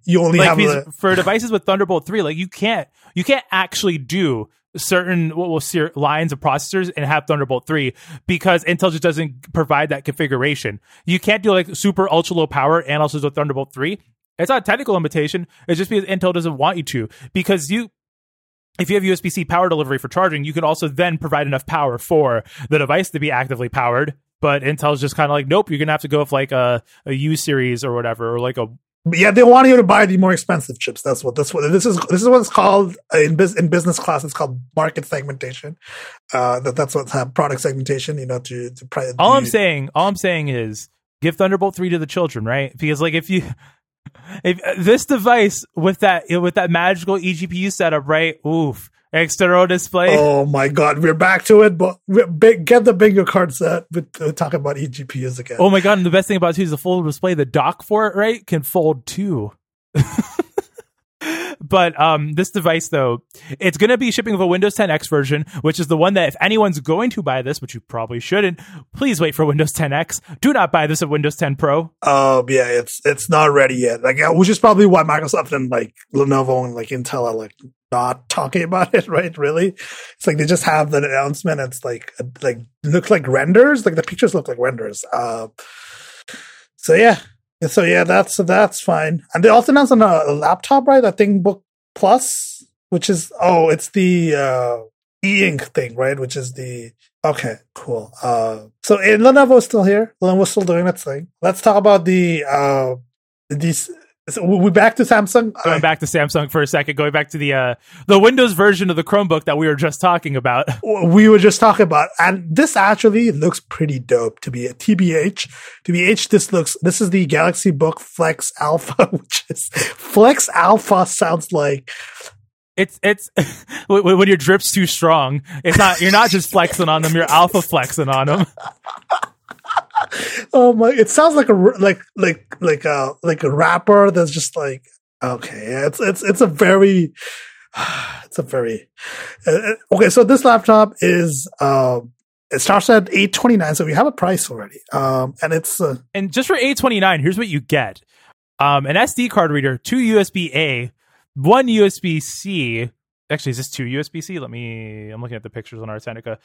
you only like have a, for devices with Thunderbolt three, like you can't you can't actually do certain what will see lines of processors and have Thunderbolt 3 because Intel just doesn't provide that configuration. You can't do like super ultra low power and also do Thunderbolt 3. It's not a technical limitation. It's just because Intel doesn't want you to. Because you if you have USB C power delivery for charging, you can also then provide enough power for the device to be actively powered. But Intel's just kind of like, nope, you're gonna have to go with like a, a U series or whatever, or like a yeah, they want you to buy the more expensive chips. That's what that's what this is. This is what's called in business in business class. It's called market segmentation. Uh, that that's what's product segmentation. You know, to to. to all I'm saying, all I'm saying is give Thunderbolt three to the children, right? Because like if you if uh, this device with that with that magical eGPU setup, right? Oof, external display. Oh my god, we're back to it. But get the bingo card set. We're uh, talking about eGPUs again. Oh my god, and the best thing about it too is the foldable display. The dock for it, right, can fold too. but um, this device though, it's going to be shipping with a Windows 10X version, which is the one that if anyone's going to buy this, which you probably shouldn't, please wait for Windows 10X. Do not buy this at Windows 10 Pro. Oh yeah, it's it's not ready yet. Like, which is probably why Microsoft and like Lenovo and like Intel are like not talking about it, right? Really, it's like they just have the announcement. it's like like look like renders, like the pictures look like renders. Uh, so yeah, so yeah, that's that's fine. And they also announced on a, laptop, right? That ThinkBook Plus, which is oh, it's the uh, e-ink thing, right? Which is the okay, cool. Uh, so in Lenovo's still here. Lenovo's still doing its thing. Let's talk about the uh, these so we're back to Samsung. Going back to Samsung for a second. Going back to the uh, the Windows version of the Chromebook that we were just talking about. We were just talking about, and this actually looks pretty dope. To be a TBH, TBH, this looks. This is the Galaxy Book Flex Alpha, which is Flex Alpha sounds like it's it's when your drip's too strong. It's not you're not just flexing on them. You're alpha flexing on them. oh my! It sounds like a like like like a like a rapper that's just like okay. It's it's it's a very it's a very uh, uh, okay. So this laptop is um it starts at eight twenty nine. So we have a price already. Um and it's uh, and just for eight twenty nine, here's what you get: um an SD card reader, two USB A, one USB C. Actually, is this two USB C? Let me. I'm looking at the pictures on Ars Technica.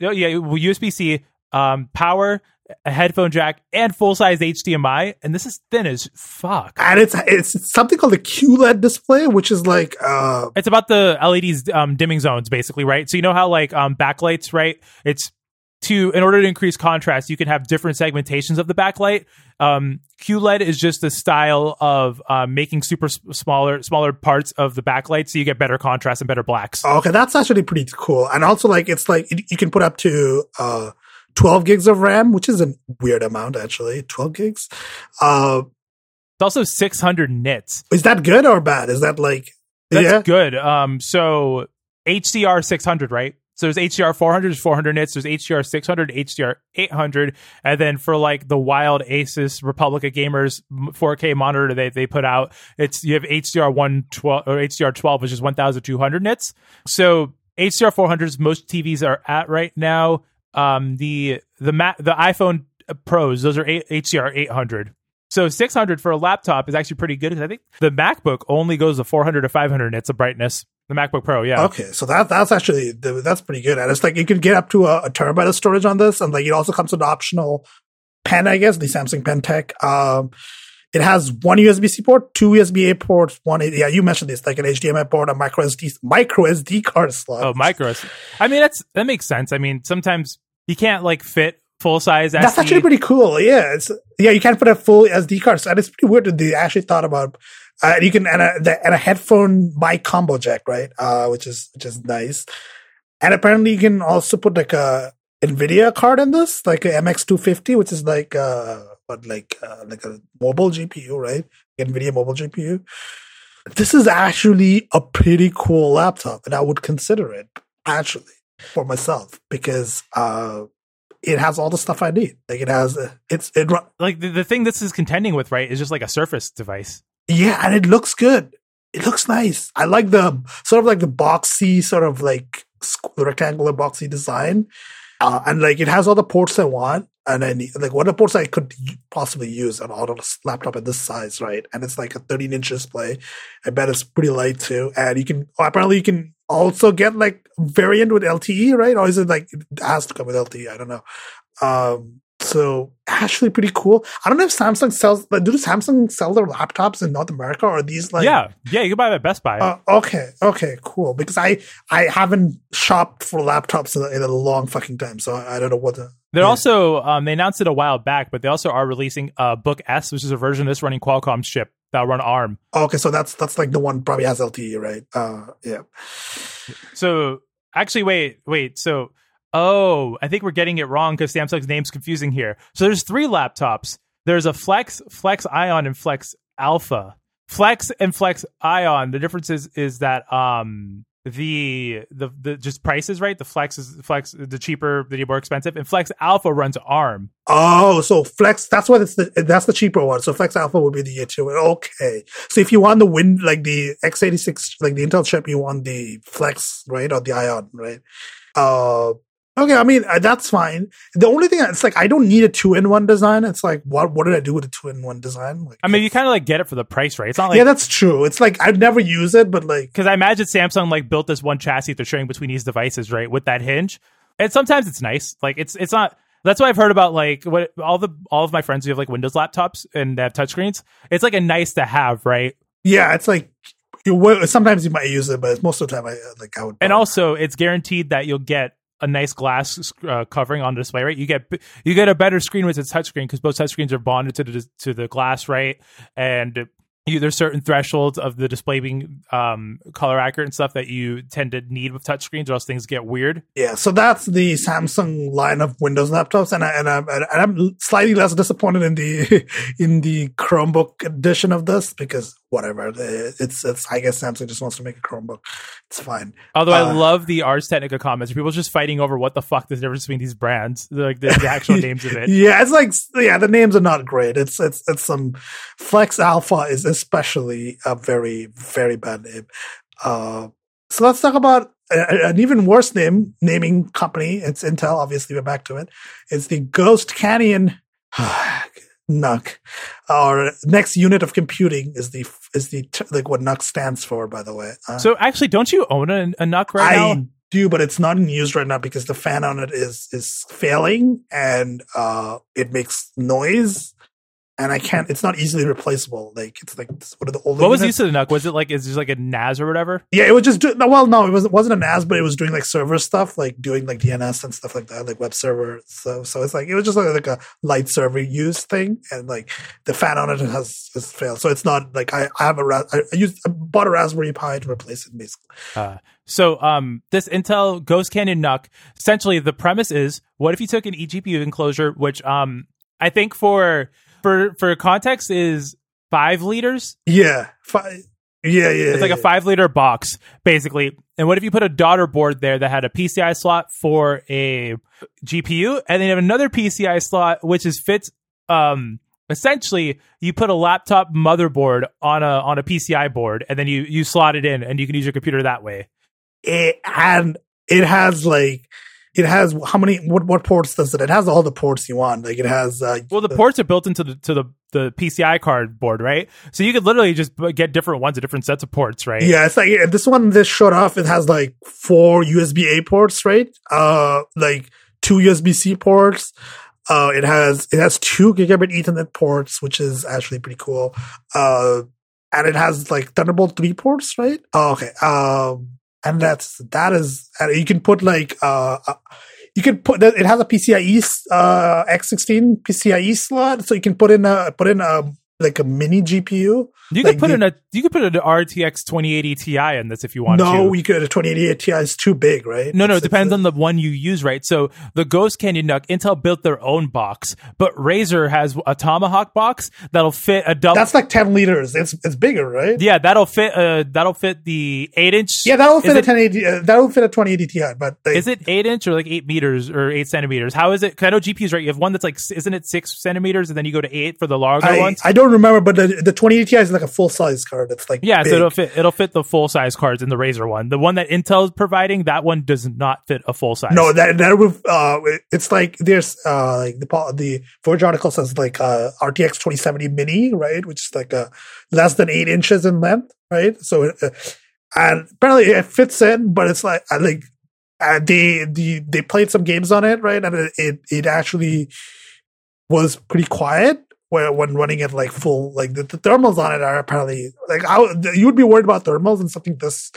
Oh, yeah, USB C, um, power, a headphone jack, and full size HDMI. And this is thin as fuck. And it's it's something called the QLED display, which is like uh It's about the LEDs um, dimming zones, basically, right? So you know how like um, backlights, right? It's to in order to increase contrast, you can have different segmentations of the backlight. Um, QLED is just a style of uh, making super s- smaller smaller parts of the backlight, so you get better contrast and better blacks. okay, that's actually pretty cool. And also like it's like it, you can put up to uh 12 gigs of RAM, which is a weird amount actually. 12 gigs. Uh It's also 600 nits. is that good or bad? Is that like That's yeah? good. Um, so HDR 600, right? So there's HDR 400, there's 400 nits, there's HDR 600, HDR 800, and then for like the wild Asus Republic of Gamers 4K monitor they they put out, it's you have HDR 112 or HDR 12, which is 1,200 nits. So HDR 400s most TVs are at right now. Um, the the Ma- the iPhone Pros those are a- HDR 800. So 600 for a laptop is actually pretty good because I think the MacBook only goes to 400 to 500 nits of brightness. The MacBook Pro, yeah. Okay, so that that's actually that's pretty good, and it's like you can get up to a, a terabyte of storage on this, and like it also comes with an optional pen, I guess, the Samsung Pen Tech. Um, it has one USB C port, two USB A ports, one yeah, you mentioned this, like an HDMI port, a micro SD micro SD card slot. Oh, micro. I mean, that's that makes sense. I mean, sometimes you can't like fit full size. That's SD. actually pretty cool. Yeah, it's yeah, you can't put a full SD card, so, and it's pretty weird that they actually thought about. Uh, you can and a the, and a headphone mic combo jack, right? Uh, which is which is nice. And apparently, you can also put like a Nvidia card in this, like a MX250, which is like uh, what like uh, like a mobile GPU, right? Nvidia mobile GPU. This is actually a pretty cool laptop, and I would consider it actually for myself because uh it has all the stuff I need. Like it has, uh, it's it. like the, the thing this is contending with, right? Is just like a Surface device. Yeah, and it looks good. It looks nice. I like the sort of like the boxy, sort of like rectangular boxy design, uh, and like it has all the ports I want. And I need like what the ports I could possibly use on on a laptop at this size, right? And it's like a 13 inch display. I bet it's pretty light too. And you can apparently you can also get like variant with LTE, right? Or is it like it has to come with LTE? I don't know. Um, so actually pretty cool. I don't know if Samsung sells, but do Samsung sell their laptops in North America or are these like, yeah, yeah. You can buy them at Best Buy. uh, okay, okay, cool. Because I, I haven't shopped for laptops in a, in a long fucking time. So I, I don't know what the, They're yeah. also um, they announced it a while back, but they also are releasing a Book S, which is a version of this running Qualcomm's chip that'll run ARM. okay. So that's, that's like the one probably has LTE, right? Uh, yeah. So actually, wait, wait. So oh, I think we're getting it wrong because Samsung's name's confusing here. So there's three laptops. There's a Flex, Flex Ion, and Flex Alpha. Flex and Flex Ion. The difference is is that um the the the just prices right. The Flex is Flex the cheaper, the more expensive, and Flex Alpha runs ARM. Oh, so Flex, that's what it's the, that's the cheaper one. So Flex Alpha would be the two. Okay. So if you want the win, like the x86, like the Intel chip, you want the Flex, right? Or the Ion, right? Uh, okay. I mean, uh, that's fine. The only thing, it's like, I don't need a two in one design. It's like, what, what did I do with a two in one design? Like, I mean, you kind of like get it for the price, right? It's not like yeah, that's true. It's like, I'd never use it, but like, because I imagine Samsung like built this one chassis they're sharing between these devices, right? With that hinge, and sometimes it's nice. Like it's it's not. That's what I've heard about. Like what all the all of my friends who have like Windows laptops and they have touchscreens. It's like a nice to have, right? yeah, it's like, you will, sometimes you might use it, but most of the time I, like, I would. And also, it's guaranteed that you'll get a nice glass uh, covering on the display, right? You get you get a better screen with its touchscreen because both touchscreens are bonded to the to the glass, right? And you, there's certain thresholds of the display being um, color accurate and stuff that you tend to need with touchscreens, or else things get weird. Yeah, so that's the Samsung line of Windows laptops, and I, and I'm and I'm slightly less disappointed in the in the Chromebook edition of this because whatever, it's it's I guess Samsung just wants to make a Chromebook. It's fine. Although I Uh, love the Ars Technica comments, people just fighting over what the fuck the difference between these brands, like the, the actual names of it. Yeah, it's like yeah, the names are not great. It's it's it's some Flex Alpha is especially a very very bad name. Uh, so let's talk about a- an even worse name naming company. It's Intel. Obviously, we're back to it. It's the Ghost Canyon NUC. Our next unit of computing is the is the like what NUC stands for. By the way, uh, So actually, don't you own a, a NUC right now? I now? do, but it's not in use right now because the fan on it is is failing and uh, it makes noise and I can't. It's not easily replaceable. Like it's like one are the older. What was units? use of the NUC? Was it like is just like a NAS or whatever? Yeah, it was just do, no, well, no, it was it wasn't a NAS, but it was doing like server stuff, like doing like DNS and stuff like that, like web server. So so it's like it was just like, like a light server use thing, and like the fan on it has, has failed. So it's not like I, I have a I used I bought a Raspberry Pi to replace it basically. Uh, so um, this Intel Ghost Canyon NUC, essentially the premise is, what if you took an eGPU enclosure, which um, I think for for for context is five liters. Yeah, fi- yeah, yeah. It's like a five liter box, basically. And what if you put a daughter board there that had a PCI slot for a GPU, and then you have another PCI slot which is fits. Um, essentially, you put a laptop motherboard on a on a PCI board, and then you you slot it in, and you can use your computer that way. it and it has like it has how many what what ports does it? It has all the ports you want. Like it has uh, Well, the ports are built into the to the the PCI card board, right? So you could literally just get different ones, different sets of ports, right? Yeah, it's like yeah, this one this showed off. It has like four USB A ports, right? Uh, like two USB C ports. Uh, it has it has two gigabit Ethernet ports, which is actually pretty cool. Uh, and it has like Thunderbolt three ports, right? Oh, okay. Um, and that's that is you can put like uh. uh you can put it has a PCIe uh, X16 PCIe slot, so you can put in a put in a like a mini GPU. You Like could put the- in a you could put an RTX 2080 Ti in this if you want no, to. you could a 2080 Ti is too big, right? No, no, it depends it's- on the one you use, right? So the Ghost Canyon NUC, Intel built their own box, but Razer has a Tomahawk box that'll fit a double. That's like 10 liters. It's it's bigger, right? yeah, that'll fit. Uh, that'll fit the eight inch. Yeah, that'll fit Is a it- 1080. Uh, that'll fit a 2080 Ti. But like, Is it eight inch or like eight meters or eight centimeters? How is it? Cause I know GPUs, right? You have one that's like, isn't it six centimeters, and then you go to eight for the larger I, ones. I don't remember, but the, the 2080 Ti is like a full size card. It's like yeah, big. so it'll fit. It'll fit the full size cards in the Razer one. The one that Intel is providing, that one does not fit a full size. No, that that would uh, it's like there's uh like the the Verge article says like uh RTX 2070 Mini, right, which is like uh less than eight inches in length, right? So uh, and apparently it fits in, but it's like I like uh, they the they played some games on it, right, and it it, it actually was pretty quiet. When running it like full, like the, the thermals on it are apparently like you would be worried about thermals and something this,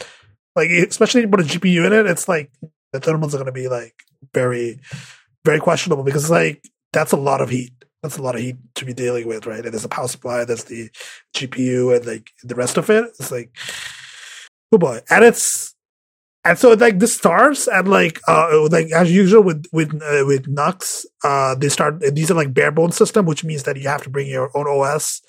like especially when you put a GPU in it, it's like the thermals are going to be like very, very questionable because like that's a lot of heat. That's a lot of heat to be dealing with, right? And there's a power supply, there's the GPU, and like the rest of it. It's like, oh boy, and it's and so like the stars and like uh like as usual with with uh, with NUCs, uh they start these are like bare bones system, which means that you have to bring your own OS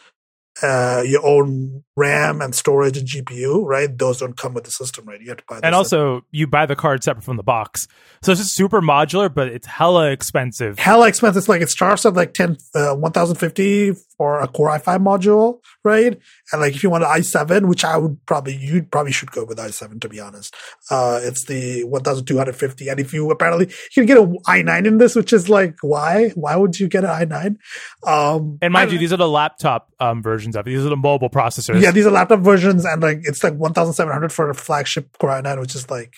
uh, your own RAM and storage and GPU, right? Those don't come with the system, right? You have to buy. and also you buy the card separate from the box, so it's just super modular, but it's hella expensive. hella expensive. It's like it starts at like 10, uh, 1050 for a Core i5 module, right? And like if you want an i7, which I would probably, you probably should go with i7 to be honest. Uh, it's the 1250. And if you apparently, you can get an i9 in this, which is like, why? Why would you get an i9? Um, And mind you, these are the laptop um, versions of it. These are the mobile processors. yeah, these are laptop versions, and like it's like one thousand seven hundred for a flagship Core i9, which is like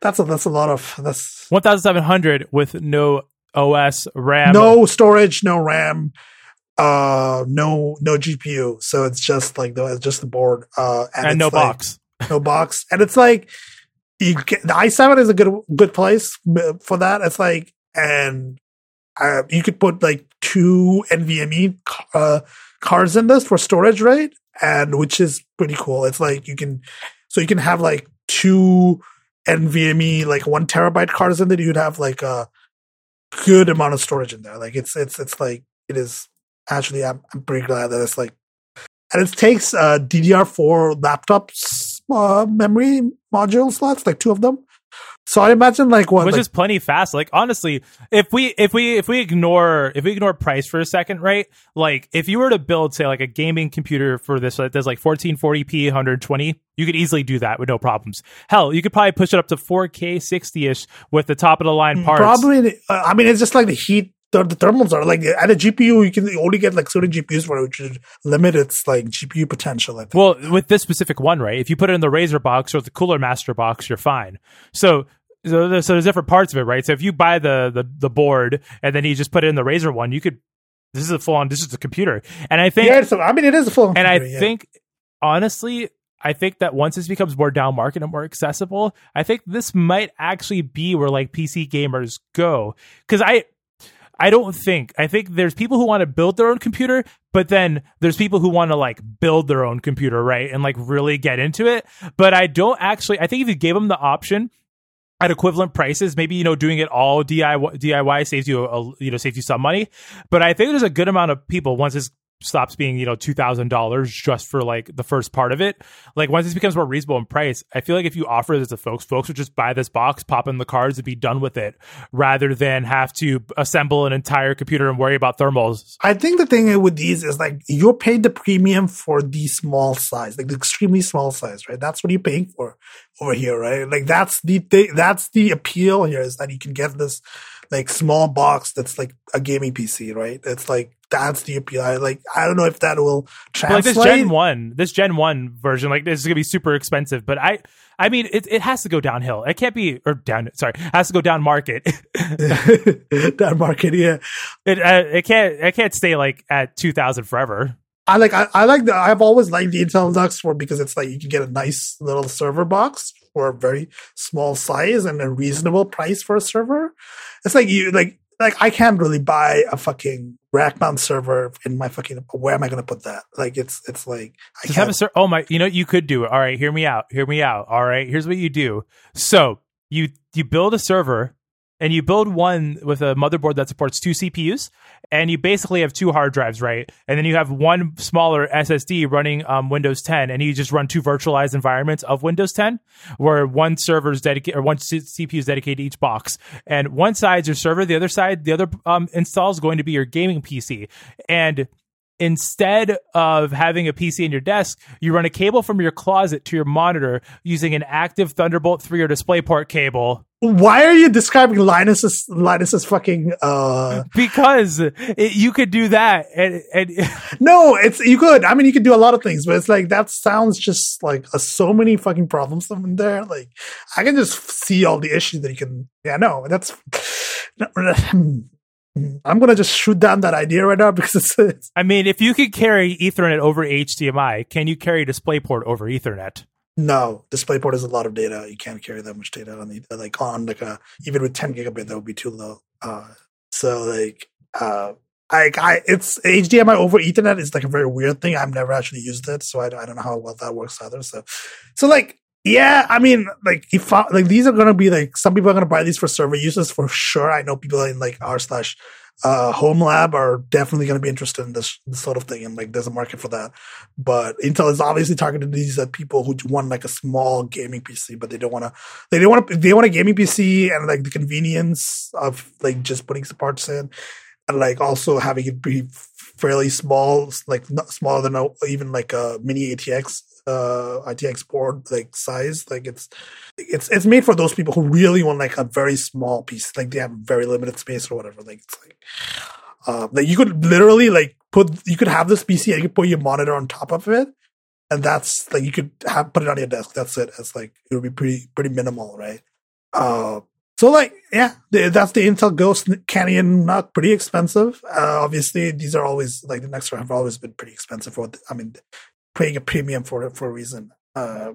that's a that's a lot of that's 1700 with no OS, RAM. no storage, no RAM, uh, no no GPU. So it's just like the it's just the board, uh, and it's no like- box. no box, and it's like you get the i7 is a good good place for that. It's like and uh, you could put like two NVMe uh, cards in this for storage, right? And which is pretty cool. It's like you can so you can have like two NVMe like one terabyte cards in there. You'd have like a good amount of storage in there. Like it's it's it's like it is actually. I'm I'm pretty glad that it's like and it takes uh, DDR4 laptops uh, memory module slots, like two of them. So I imagine like what which like, is plenty fast. Like honestly, if we if we if we ignore if we ignore price for a second, right? Like if you were to build say like a gaming computer for this that does like 1440p 120, you could easily do that with no problems. Hell, you could probably push it up to 4K 60ish with the top of the line parts. Probably, uh, I mean, it's just like the heat. The, the thermals are like at a GPU, you can only get like certain GPUs for it, which would limit its like GPU potential. I think. Well, with this specific one, right? If you put it in the Razer box or the Cooler Master box, you're fine. So so there's, so there's different parts of it, right? So if you buy the the the board and then you just put it in the Razer one, you could. This is a full on. This is a computer, and I think. Yeah, so I mean, it is a full. And I yeah. think, honestly, I think that once this becomes more down market and more accessible, I think this might actually be where like PC gamers go. Because I, I don't think I think there's people who want to build their own computer, but then there's people who want to like build their own computer, right, and like really get into it. But I don't actually. I think if you gave them the option at equivalent prices, maybe you know doing it all DIY, DIY saves you a, you know saves you some money. But I think there's a good amount of people once this stops being you know two thousand dollars just for like the first part of it. Like once this becomes more reasonable in price, I feel like if you offer this to folks, folks would just buy this box, pop in the cards, and be done with it, rather than have to assemble an entire computer and worry about thermals. I think the thing with these is like you're paid the premium for the small size, like the extremely small size, right? That's what you're paying for over here, right? Like that's the that's the appeal here is that you can get this like small box that's like a gaming PC, right? It's like that's the appeal. I like I don't know if that will But, translate. like this Gen One, this Gen One version, like this is gonna be super expensive. But I, I mean, it it has to go downhill. It can't be or down. Sorry, it has to go down market. down market, yeah. it uh, it can't it can't stay like at two thousand forever. I like I, I like the I've always liked the Intel NUCs for because it's like you can get a nice little server box for a very small size and a reasonable price for a server. It's like you like like I can't really buy a fucking rack mount server in my fucking where am I gonna put that? Like it's it's like I Just have a ser- oh my, you know you could do it. All right, hear me out. Hear me out. All right, here's what you do. So you you build a server and you build one with a motherboard that supports two CPUs, and you basically have two hard drives, right? And then you have one smaller SSD running um, Windows 10, and you just run two virtualized environments of Windows 10, where one server is dedicated or one C- CPU is dedicated to each box, and one side's your server, the other side, the other um, install is going to be your gaming PC, and instead of having a PC in your desk, you run a cable from your closet to your monitor using an active Thunderbolt 3 or DisplayPort cable. Why are you describing Linus's Linus's fucking uh Because it, you could do that, and, and No, it's you could. I mean, you could do a lot of things, but it's like that sounds just like uh, so many fucking problems in there. Like I can just see all the issues that you can. Yeah, no, that's. I'm gonna just shoot down that idea right now because it's, it's I mean, if you could carry Ethernet over HDMI, can you carry DisplayPort over Ethernet? no DisplayPort is a lot of data. You can't carry that much data on the like on like a even with 10 gigabit that would be too low. Uh, so like uh, I, I it's HDMI over Ethernet is like a very weird thing. I've never actually used it, so I, I don't know how well that works either. So, so like yeah, I mean like if I, like these are gonna be like some people are gonna buy these for server uses for sure. I know people in like r slash uh, home lab are definitely going to be interested in this, this sort of thing and like there's a market for that but intel is obviously targeted these at people who want like a small gaming pc but they don't want to they don't want they want a gaming pc and like the convenience of like just putting some parts in and like also having it be fairly small like not smaller than a, even like a mini atx uh ITX board like size. Like it's it's it's made for those people who really want like a very small piece. Like they have very limited space or whatever. Like it's like uh like you could literally like put you could have this PC and you could put your monitor on top of it. And that's like you could have put it on your desk. That's it. It's like it would be pretty pretty minimal, right? Uh so like yeah, that's the Intel Ghost Canyon. Not pretty expensive. Uh, obviously, these are always like the next one have always been pretty expensive. For I mean, paying a premium for it for a reason. Uh,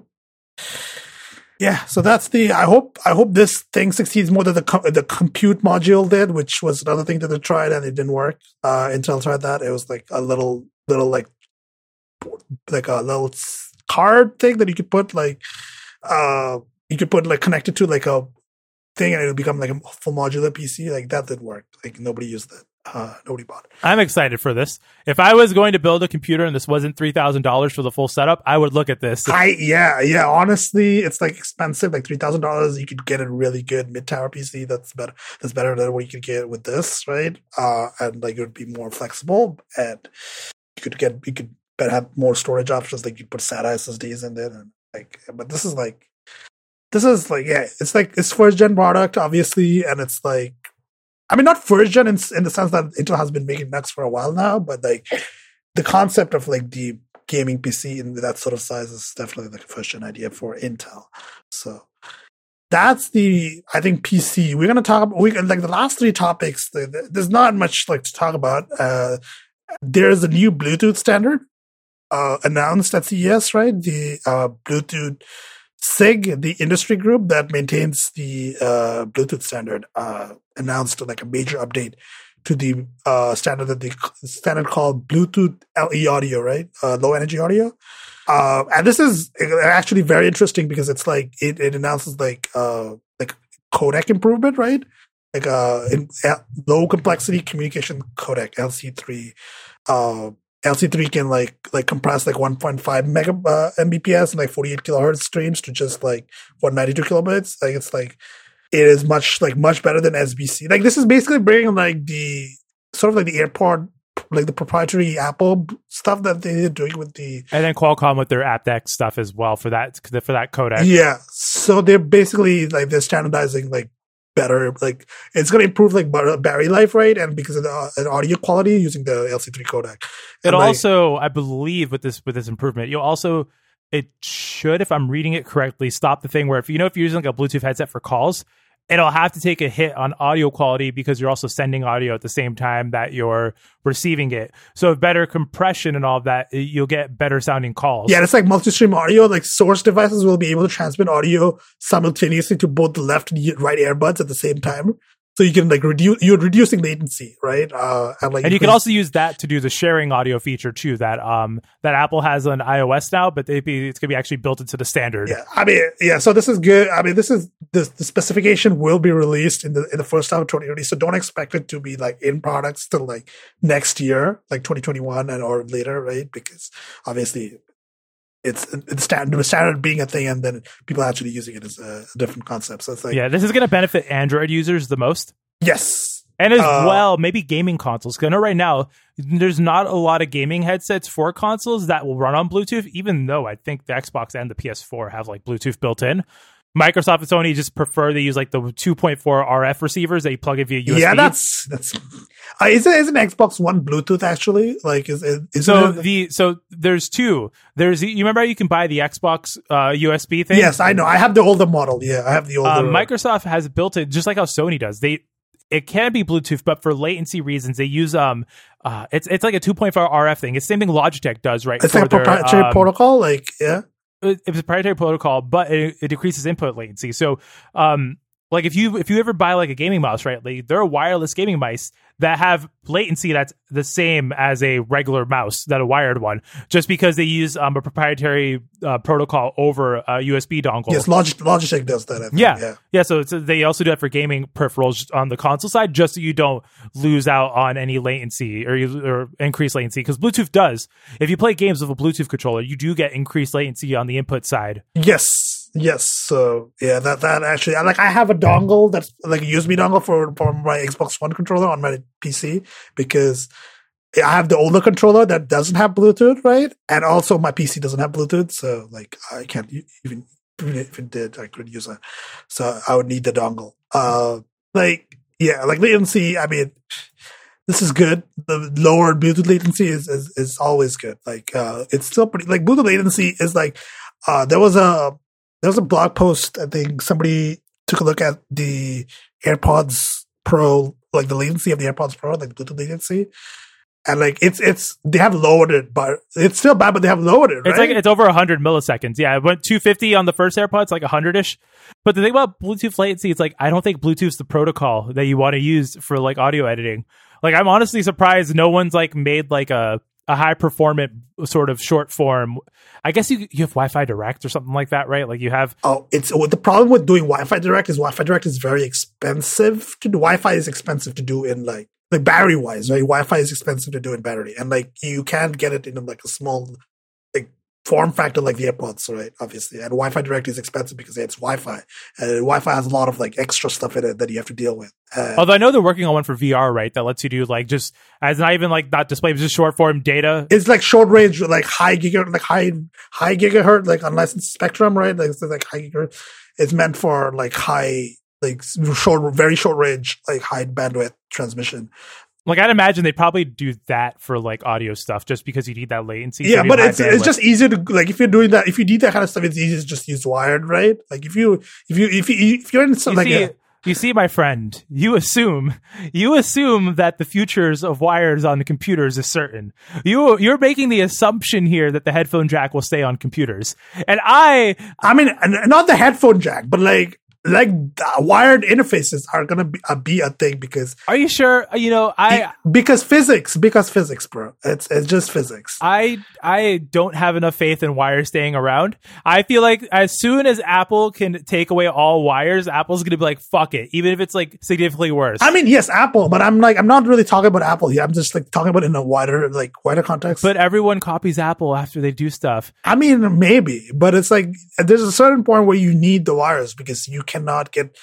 yeah, so that's the. I hope I hope this thing succeeds more than the the compute module did, which was another thing that they tried and it didn't work. Uh, Intel tried that. It was like a little little like like a little card thing that you could put like uh you could put like connected to like a thing and it'll become like a full modular PC. Like that didn't work. Like nobody used it. Uh, nobody bought it. I'm excited for this. If I was going to build a computer and this wasn't three thousand dollars for the full setup, I would look at this. I yeah yeah. Honestly, it's like expensive. Like three thousand dollars, you could get a really good mid tower PC. That's better. That's better than what you could get with this, right? Uh, and like it would be more flexible, and you could get you could better have more storage options. Like you put SATA SSDs in there, and like. But this is like, this is like yeah, it's like it's first gen product, obviously, and it's like I mean, not first gen in, in the sense that Intel has been making NUCs for a while now, but like the concept of like the gaming PC in that sort of size is definitely like a first gen idea for Intel. So that's the I think PC. We're gonna talk about we like the last three topics. There's not much like to talk about. Uh, there's a new Bluetooth standard uh, announced at CES, right? The uh, Bluetooth SIG, the industry group that maintains the uh, Bluetooth standard, uh, announced like a major update to the uh, standard that the standard called Bluetooth LE audio, right? Uh, low energy audio. Uh, and this is actually very interesting because it's like it, it announces like uh like codec improvement, right? Like uh in low complexity communication codec LC3. Uh, LC3 can like like compress like 1.5 mega uh, Mbps and like 48 kilohertz streams to just like 192 kilobits. Like it's like it is much like much better than SBC. Like this is basically bringing like the sort of like the airport like the proprietary Apple stuff that they're doing with the and then Qualcomm with their aptX stuff as well for that for that codec. Yeah, so they're basically like they're standardizing like better like it's going to improve like battery life right? And because of the uh, audio quality using the lc3 codec. And it like, also i believe with this with this improvement you'll also it should if i'm reading it correctly stop the thing where if you know if you're using like a bluetooth headset for calls it'll have to take a hit on audio quality because you're also sending audio at the same time that you're receiving it. So better compression and all of that, you'll get better sounding calls. Yeah, it's like multi-stream audio. Like source devices will be able to transmit audio simultaneously to both the left and right earbuds at the same time so you can like reduce you're reducing latency right? Uh and like and you, you can, can also use that to do the sharing audio feature too that um that apple has on ios now but they be it's gonna be actually built into the standard. Yeah i mean yeah so this is good. I mean this is this the specification will be released in the in the first half of 2020 so don't expect it to be like in products till like next year like 2021 and or later right? Because obviously it's the standard, the standard being a thing, and then people actually using it as a, different concept. So it's like, yeah, this is going to benefit Android users the most. Yes, and as uh, well, maybe gaming consoles. Because I know right now there's not a lot of gaming headsets for consoles that will run on Bluetooth, even though I think the Xbox and the PS4 have like Bluetooth built in. Microsoft and Sony just prefer they use like the 2.4 RF receivers that you plug in via USB. Yeah, that's that's. Uh, is it is an Xbox One Bluetooth actually? Like is is so it, the so there's two. There's you remember how you can buy the Xbox uh, USB thing? Yes, I know. I have the older model. Yeah, I have the older. Uh, Microsoft has built it just like how Sony does. They it can be Bluetooth, but for latency reasons, they use um, uh, it's it's like a 2.4 RF thing. It's the same thing Logitech does, right? It's like a proprietary um, protocol, like yeah it's a proprietary protocol, but it, it decreases input latency. So, um, like if you if you ever buy like a gaming mouse, right? Like there are wireless gaming mice that have latency that's the same as a regular mouse, that a wired one, just because they use um, a proprietary uh, protocol over a USB dongle. Yes, Logitech, Logitech does that. Yeah. yeah, yeah. So they also do that for gaming peripherals on the console side, just so you don't lose out on any latency or, you, or increased latency. Because Bluetooth does. If you play games with a Bluetooth controller, you do get increased latency on the input side. Yes, Yes, so yeah, that that actually, like, I have a dongle that's like a USB dongle for for my Xbox One controller on my PC because I have the older controller that doesn't have Bluetooth, right? And also my PC doesn't have Bluetooth, so like I can't even if it did, I couldn't use it. So I would need the dongle. Uh, like yeah, like latency. I mean, this is good. The lower Bluetooth latency is is, is always good. Like uh, it's still pretty. Like Bluetooth latency is like uh, there was a there was a blog post. I think somebody took a look at the AirPods Pro, like the latency of the AirPods Pro, like Bluetooth latency. And like it's it's they have lowered it, but it's still bad. But they have lowered it. Right? It's like it's over hundred milliseconds. Yeah, it went two fifty on the first AirPods, like hundred ish. But the thing about Bluetooth latency, it's like I don't think Bluetooth's the protocol that you want to use for like audio editing. Like I'm honestly surprised no one's like made like a a high performant sort of short form. I guess you you have Wi-Fi Direct or something like that, right? Like you have. Oh, it's the problem with doing Wi-Fi Direct is Wi-Fi Direct is very expensive to do. Wi-Fi is expensive to do in like like battery wise, right? Wi-Fi is expensive to do in battery, and like you can't get it in like a small form factor like the AirPods, right? Obviously, and Wi-Fi Direct is expensive because it's Wi-Fi, and Wi-Fi has a lot of like extra stuff in it that you have to deal with. Uh, Although I know they're working on one for VR, right? That lets you do like just as not even like not display, just short form data. It's like short range, like high gigahertz, like high high gigahertz, like unlicensed spectrum, right? Like it's like high gigahertz. It's meant for like high, like short, very short range, like high bandwidth transmission. Like I'd imagine they'd probably do that for like audio stuff, just because you need that latency. Yeah, but it's it's just easier to like if you're doing that if you need that kind of stuff, it's easier to just use wired, right? Like if you if you if you if you're in some you like see, a, you see, my friend, you assume you assume that the futures of wires on the computers is certain. You you're making the assumption here that the headphone jack will stay on computers, and I I mean, not the headphone jack, but like like wired interfaces are gonna be, uh, be a thing because are you sure? You know, I because physics because physics, bro. It's it's just physics. I I don't have enough faith in wires staying around. I feel like as soon as Apple can take away all wires, Apple's gonna be like, fuck it, even if it's like significantly worse. I mean, yes, Apple, but I'm like I'm not really talking about Apple here. I'm just like talking about in a wider like wider context. but everyone copies Apple after they do stuff. I mean, maybe, but it's like there's a certain point where you need the wires because you cannot get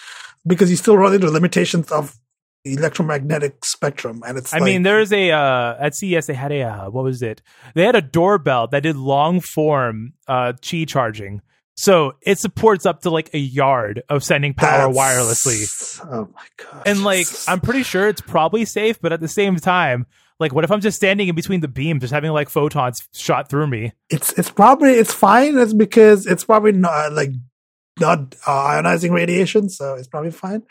because you still run into limitations of the electromagnetic spectrum, and it's. I like, mean, there's a uh, at CES they had a uh, what was it? They had a doorbell that did long form uh, Qi charging, so it supports up to like a yard of sending power wirelessly. Oh my god! And like, I'm pretty sure it's probably safe, but at the same time, like, what if I'm just standing in between the beams, just having like photons shot through me? it's it's probably it's fine. It's because it's probably not like not uh, ionizing radiation, so it's probably fine.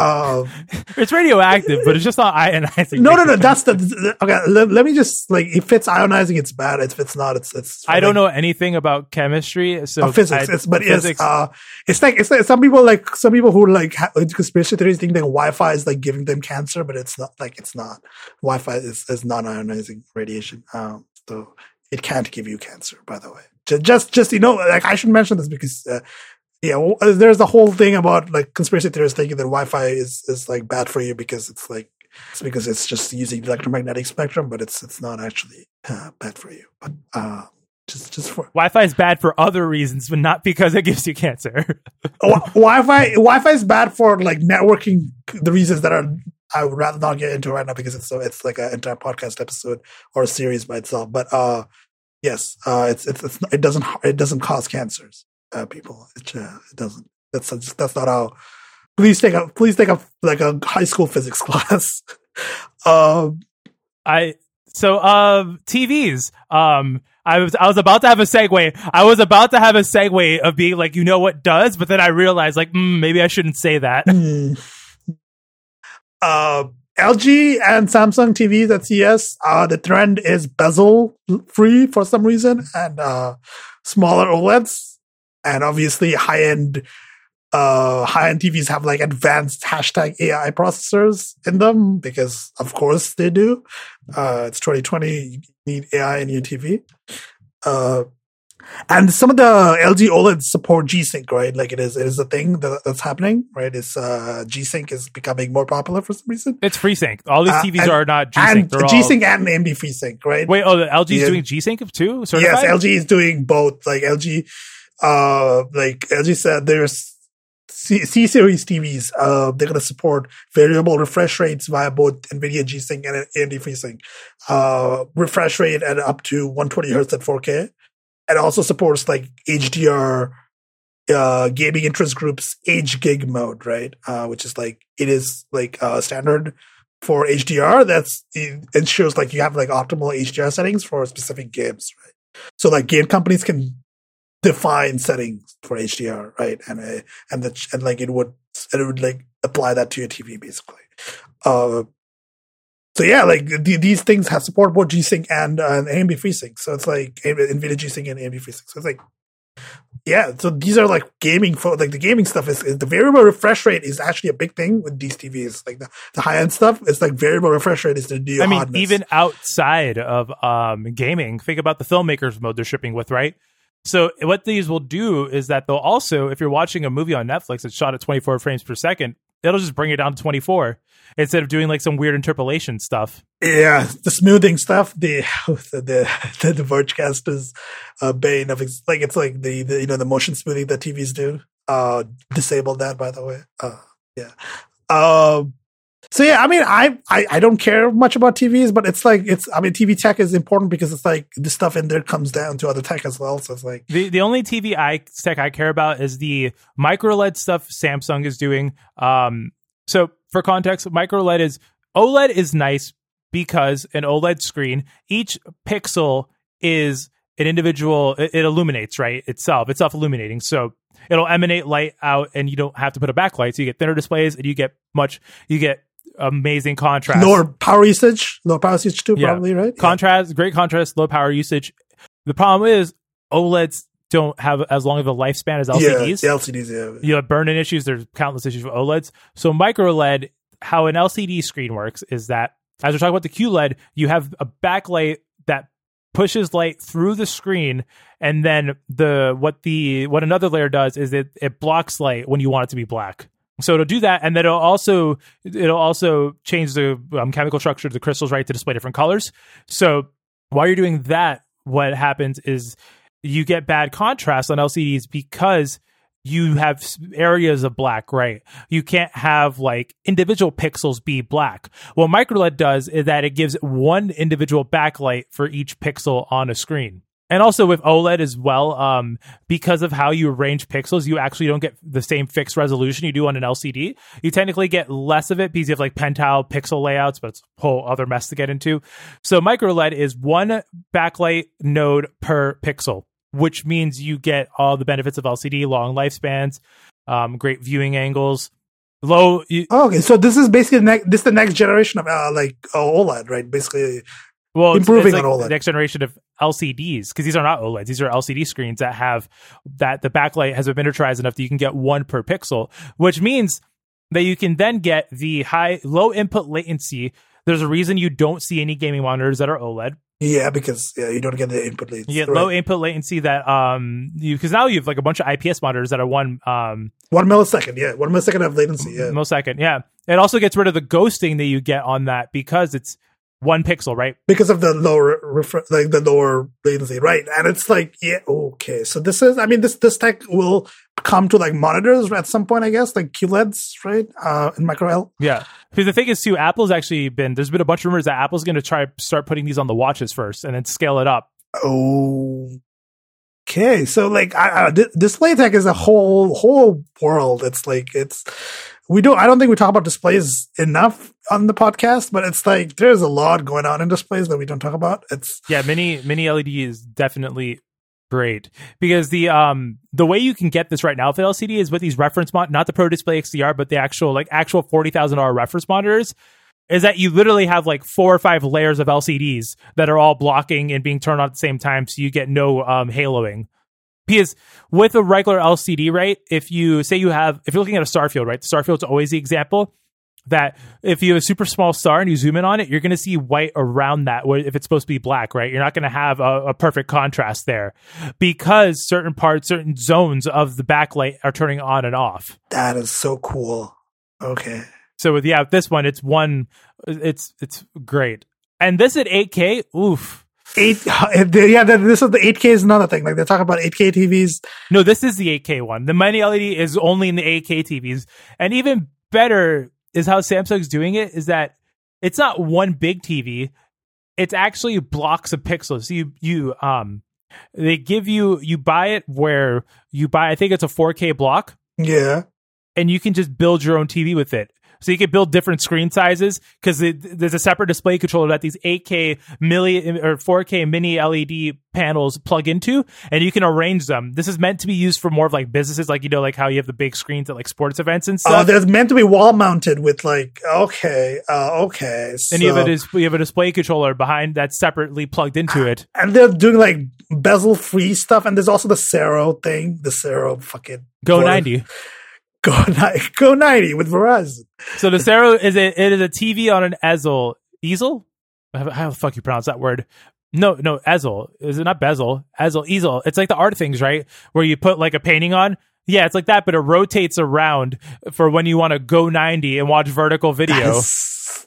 Um, It's radioactive, but it's just not ionizing. no, no, no. That's the, the okay. Let, let me just like if it's ionizing, it's bad. If it's not, it's it's. I don't know anything about chemistry, so physics. I- it's, but yes, physics- uh, it's like it's like some people like some people who like ha- conspiracy theories think that Wi-Fi is like giving them cancer, but it's not. Like it's not. Wi-Fi is is non-ionizing radiation, um, so it can't give you cancer. By the way, just just, just you know, like I should mention this because. Uh, yeah, well, uh, there's the whole thing about like conspiracy theorists thinking that Wi-Fi is is like bad for you because it's like it's because it's just using the electromagnetic spectrum, but it's it's not actually uh, bad for you. But uh, just just for Wi-Fi is bad for other reasons, but not because it gives you cancer. Wi- Wi-Fi Wi-Fi is bad for like networking. The reasons that are I would rather not get into right now because it's so it's like an entire podcast episode or a series by itself. But uh, yes, uh, it's it's, it's it doesn't it doesn't cause cancers, uh, people. It, uh, it doesn't. That's that's not how. Please take a please take a like a high school physics class. um, I so um TVs. Um I was I was about to have a segue. I was about to have a segue of being like, you know what does, but then I realized like mm, maybe I shouldn't say that. Hmm. uh, LG and Samsung TVs at CES, uh, the trend is bezel free for some reason and uh, smaller OLEDs. And obviously, high end uh, high end TVs have like advanced hashtag AI processors in them because, of course, they do. Uh, it's 2020, you need AI in your TV. Uh, and some of the LG OLEDs support G-Sync, right? Like it is, it is a thing that, that's happening, right? It's uh, G-Sync is becoming more popular for some reason. It's FreeSync. All these Uh, TVs and- are not G-Sync. And They're all- G-Sync and AMD FreeSync, right? Wait, oh, the LG's Yeah. doing G-Sync of too? yes, LG is doing both. Like LG, uh, like as you said, there's C, C series TVs. Uh, they're gonna support variable refresh rates via both NVIDIA G-Sync and AMD FreeSync. Uh, refresh rate at up to 120 hertz at 4K. and also supports like HDR, uh, gaming interest groups HGiG mode, right? Uh, which is like it is like uh, standard for HDR. That's it ensures like you have like optimal HDR settings for specific games, right? So like game companies can define settings for HDR, right? And uh, and the and like it would it would like apply that to your TV basically. Uh, so yeah, like the, these things have support both G-Sync and uh, AMD FreeSync. So it's like NVIDIA G-Sync and AMD FreeSync. So it's like yeah, so these are like gaming for like the gaming stuff is, is the variable refresh rate is actually a big thing with these TVs. Like the, the high end stuff, it's like variable refresh rate is the new I mean, even outside of um, gaming, think about the filmmakers mode they're shipping with, right? So what these will do is that they'll also, if you're watching a movie on Netflix that's shot at 24 frames per second, it'll just bring it down to 24 instead of doing like some weird interpolation stuff. Yeah, the smoothing stuff, the the the, the Vergecast is a bane of ex- like it's like the, the you know the motion smoothing that TVs do. Uh, disabled that by the way. Uh, yeah. Um. So yeah, I mean, I, I I don't care much about TVs, but it's like it's. I mean, TV tech is important because it's like the stuff in there comes down to other tech as well. So it's like The the only TV I tech I care about is the micro LED stuff Samsung is doing. Um, so for context, micro LED is OLED is nice. because an OLED screen, each pixel is an individual. It, it illuminates right itself. It's self illuminating, so it'll emanate light out, and you don't have to put a backlight. So you get thinner displays, and you get much. You get amazing contrast. Lower power usage, lower power usage too, Yeah. probably right. contrast, great contrast, low power usage. The problem is OLEDs don't have as long of a lifespan as LCDs. yeah, LCDs. Yeah, You have burn-in issues. There's countless issues with OLEDs. So micro LED, how an LCD screen works is that as we're talking about the QLED, you have a backlight that pushes light through the screen, and then the what the what another layer does is it it blocks light when you want it to be black. So it'll do that, and then it'll also it'll also change the um, chemical structure of the crystals right to display different colors. So while you're doing that, what happens is you get bad contrast on LCDs because you have areas of black, right? You can't have like individual pixels be black. What microLED does is that it gives one individual backlight for each pixel on a screen. And also with OLED as well, um, because of how you arrange pixels, you actually don't get the same fixed resolution you do on an LCD. You technically get less of it because you have like pentile pixel layouts, but it's a whole other mess to get into. So microLED is one backlight node per pixel, which means you get all the benefits of LCD, long lifespans, um, great viewing angles, low. You, Oh, okay, so this is basically the next. This is the next generation of uh, like OLED, right? Basically, well, Improving it's like on OLED. the next generation of LCDs because these are not OLEDs; these are LCD screens that have that the backlight has been miniaturized enough that you can get one per pixel, which means that you can then get the high low input latency. There's a reason you don't see any gaming monitors that are OLED. yeah, because yeah, you don't get the input latency. You get right. low input latency that um you because now you have like a bunch of IPS monitors that are one um one millisecond. Yeah, one millisecond of latency. Yeah, millisecond. Yeah, it also gets rid of the ghosting that you get on that because it's one pixel, right? because of the lower refre- like the lower latency, right? And it's like, yeah, okay. So this is, I mean, this this tech will come to like monitors at some point, I guess, like QLEDs, right? Uh, in micro L. Yeah. Because the thing is, too, Apple's actually been, there's been a bunch of rumors that Apple's going to try start putting these on the watches first and then scale it up. Oh. Okay, so like, I, I, di- display tech is a whole whole world. It's like it's we don't. I don't think we talk about displays enough on the podcast, but it's like there's a lot going on in displays that we don't talk about. It's Yeah, mini mini LED is definitely great because the um the way you can get this right now with LCD is with these reference mon- not the Pro Display XDR, but the actual like actual forty thousand dollar reference monitors. Is that you literally have like four or five layers of LCDs that are all blocking and being turned on at the same time, so you get no um, haloing. Because with a regular LCD, right? If you say you have, if you're looking at a star field, right? The star field's always the example that if you have a super small star and you zoom in on it, you're going to see white around that. If it's supposed to be black, right? You're not going to have a, a perfect contrast there because certain parts, certain zones of the backlight are turning on and off. that is so cool. Okay, So with yeah, with this one, it's one, it's it's great. And this at 8K, oof. Eight. Yeah, this is the 8K is another thing. Like they're talking about 8K TVs. No, this is the 8K one. The mini LED is only in the 8K TVs. And even better is how Samsung's doing it is that it's not one big TV. It's actually blocks of pixels. So you you um they give you you buy it where you buy I think it's a 4K block Yeah. and you can just build your own TV with it. So you could build different screen sizes because there's a separate display controller that these 8K milli or 4K mini LED panels plug into, and you can arrange them. This is meant to be used for more of like businesses, like you know, like how you have the big screens at like sports events and stuff. Oh, stuff. there's meant to be wall mounted with like okay, uh, okay. and you have a so- dis- you have a display controller behind that's separately plugged into it. and they're doing like bezel free stuff, and there's also the Sero thing, the Sero fucking Go 90. Go Go ninety with Verizon. So the Sero is a it is a TV on an easel. Easel? How the fuck you pronounce that word? No, no, easel. Is it not bezel? Easel, easel. It's like the art things, right? Where you put like a painting on. Yeah, it's like that, but it rotates around for when you want to go 90 and watch vertical video.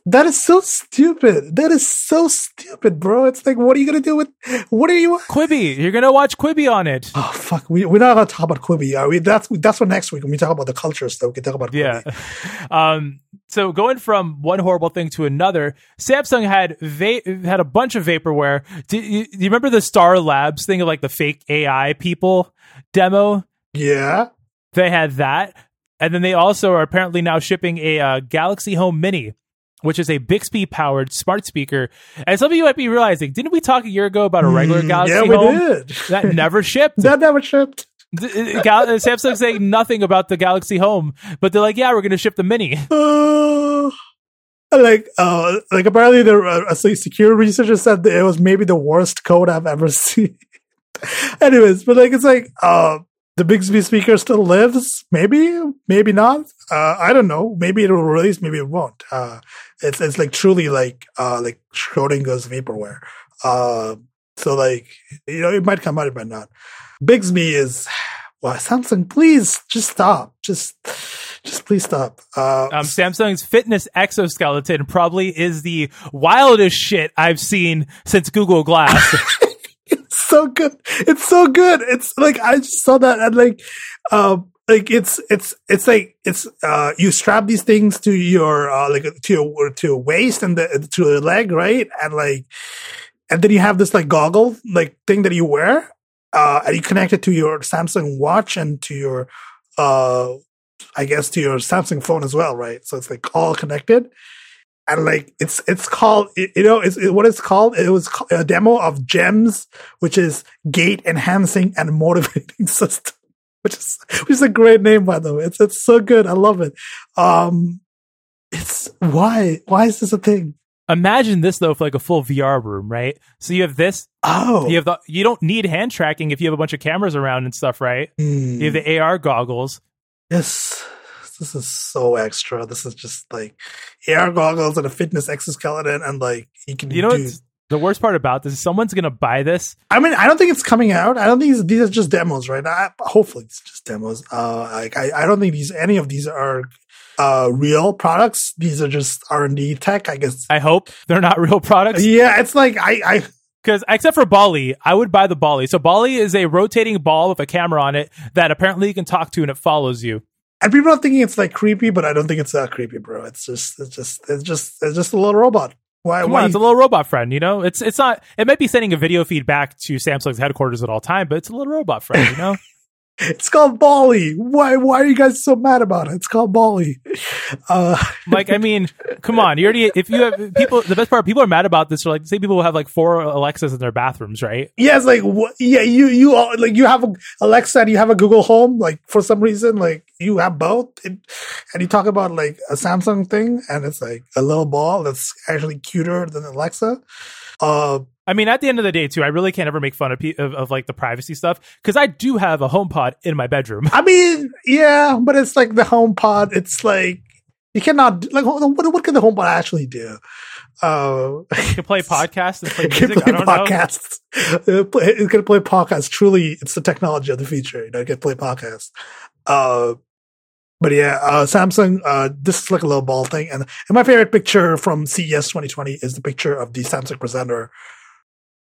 That's- so stupid. That is so stupid, bro. It's like, what are you gonna do with? What are you? Quibi, you're gonna watch Quibi on it. Oh fuck, we we're not gonna talk about Quibi. Are we? That's that's for next week when we talk about the culture stuff. We can talk about Yeah. Um, so going from one horrible thing to another, Samsung had va- had a bunch of vaporware. Do you, do you remember the Star Labs thing of like the fake AI people demo? yeah. They had that, and then they also are apparently now shipping a uh, Galaxy Home Mini, which is a Bixby powered smart speaker. And some of you might be realizing, didn't we talk a year ago about a regular Mm, Galaxy yeah, we Home did. that never shipped? that never shipped. Uh, Gal- Samsung's saying nothing about the Galaxy Home, but they're like, yeah, we're going to ship the Mini. Uh, like, uh, like apparently the uh, security researchers said that it was maybe the worst code I've ever seen. Anyways, but like it's like uh, the Bixby speaker still lives. Maybe, maybe not. Uh, I don't know. Maybe it will release. Maybe it won't. Uh, it's it's like truly like uh like Schrodinger's vaporware. Uh, so like you know it might come out, it might not. Bixby is well, Samsung. Please just stop. Just just please stop. Uh, Um, Samsung's fitness exoskeleton probably is the wildest shit I've seen since Google Glass. so good. It's so good. It's like I just saw that and like um like it's it's it's like it's uh you strap these things to your uh like to your to your waist and the to your leg, right? And like and then you have this like goggle like thing that you wear. Uh and you connect it to your Samsung watch and to your uh I guess to your Samsung phone as well, right? So it's like all connected and like it's it's called you know it's it, what it's called it was a demo of gems which is gait enhancing and motivating system which is which is a great name by the way it's it's so good i love it um it's why why is this a thing Imagine this though for like a full VR room, right? So you have this, oh you have the, you don't need hand tracking if you have a bunch of cameras around and stuff, right? Hmm. You have the AR goggles. Yes. This is so extra. This is just like AR goggles and a fitness exoskeleton, and like you can You know do. the worst part about this? is Someone's gonna buy this. I mean, I don't think it's coming out. I don't think these, these are just demos, right? I, hopefully, it's just demos. Uh, like I, I don't think these any of these are uh real products. These are just R and D tech, I guess. I hope they're not real products. Yeah, it's like I, I Because except for Ballie, I would buy the Ballie. So Ballie is a rotating ball with a camera on it that apparently you can talk to and it follows you. And people are thinking it's like creepy, but I don't think it's that creepy, bro. It's just, it's just, it's just, it's just a little robot. Why? Come why? on, it's a little robot friend. You know, it's it's not. It might be sending a video feed back to Samsung's headquarters at all time, but it's a little robot friend. You know. It's called Ballie. Why? Why are you guys so mad about it? It's called Ballie. Uh, Like, I mean, come on. You already, if you have people, the best part, people are mad about this. Are like, say people have like four Alexas in their bathrooms, right? yeah, it's like what? Yeah, you you all, like you have a Alexa and you have a Google Home. Like for some reason, like you have both, it, and you talk about like a Samsung thing, and it's like a little ball that's actually cuter than Alexa. Uh, I mean, at the end of the day, too, I really can't ever make fun of, pe- of, of like the privacy stuff because I do have a HomePod in my bedroom. I mean, yeah, but it's like the HomePod. It's like you cannot like what what can the HomePod actually do? Uh, You can play podcasts and play it can music. play I don't know. podcasts. It play- it can play podcasts. Truly, it's the technology of the future. You know, it can play podcasts. Uh, but yeah, uh, Samsung. Uh, this is like a little ball thing, and, and my favorite picture from CES 2020 is the picture of the Samsung presenter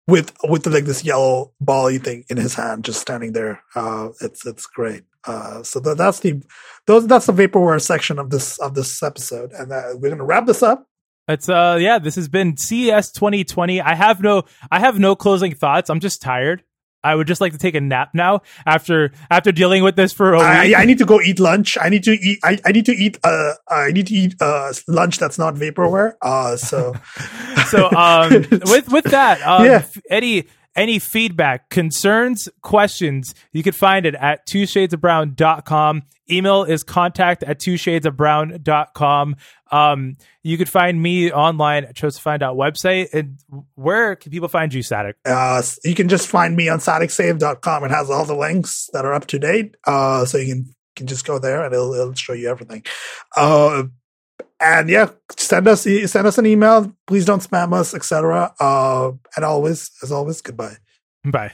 with with like this yellow bally thing in his hand, just standing there. Uh, it's it's great. Uh, so that, that's the those that's the vaporware section of this of this episode, and uh, we're gonna wrap this up. It's uh yeah, this has been CES 2020. I have no I have no closing thoughts. I'm just tired. I would just like to take a nap now after after dealing with this for a I, week. I need to go eat lunch. I need to eat. I, I need to eat. Uh, I need to eat uh lunch that's not vaporware. Uh, so so um with with that um Yeah. f- any any feedback concerns questions you can find it at two shades of brown.com email is contact at two shades of brown.com um you could find me online at website and where can people find you static uh, you can just find me on staticsave.com. It has all the links that are up to date. Uh, so you can can just go there and it'll, it'll show you everything. Uh, and yeah, send us send us an email. Please don't spam us, etc. Uh, and always, as always, goodbye. bye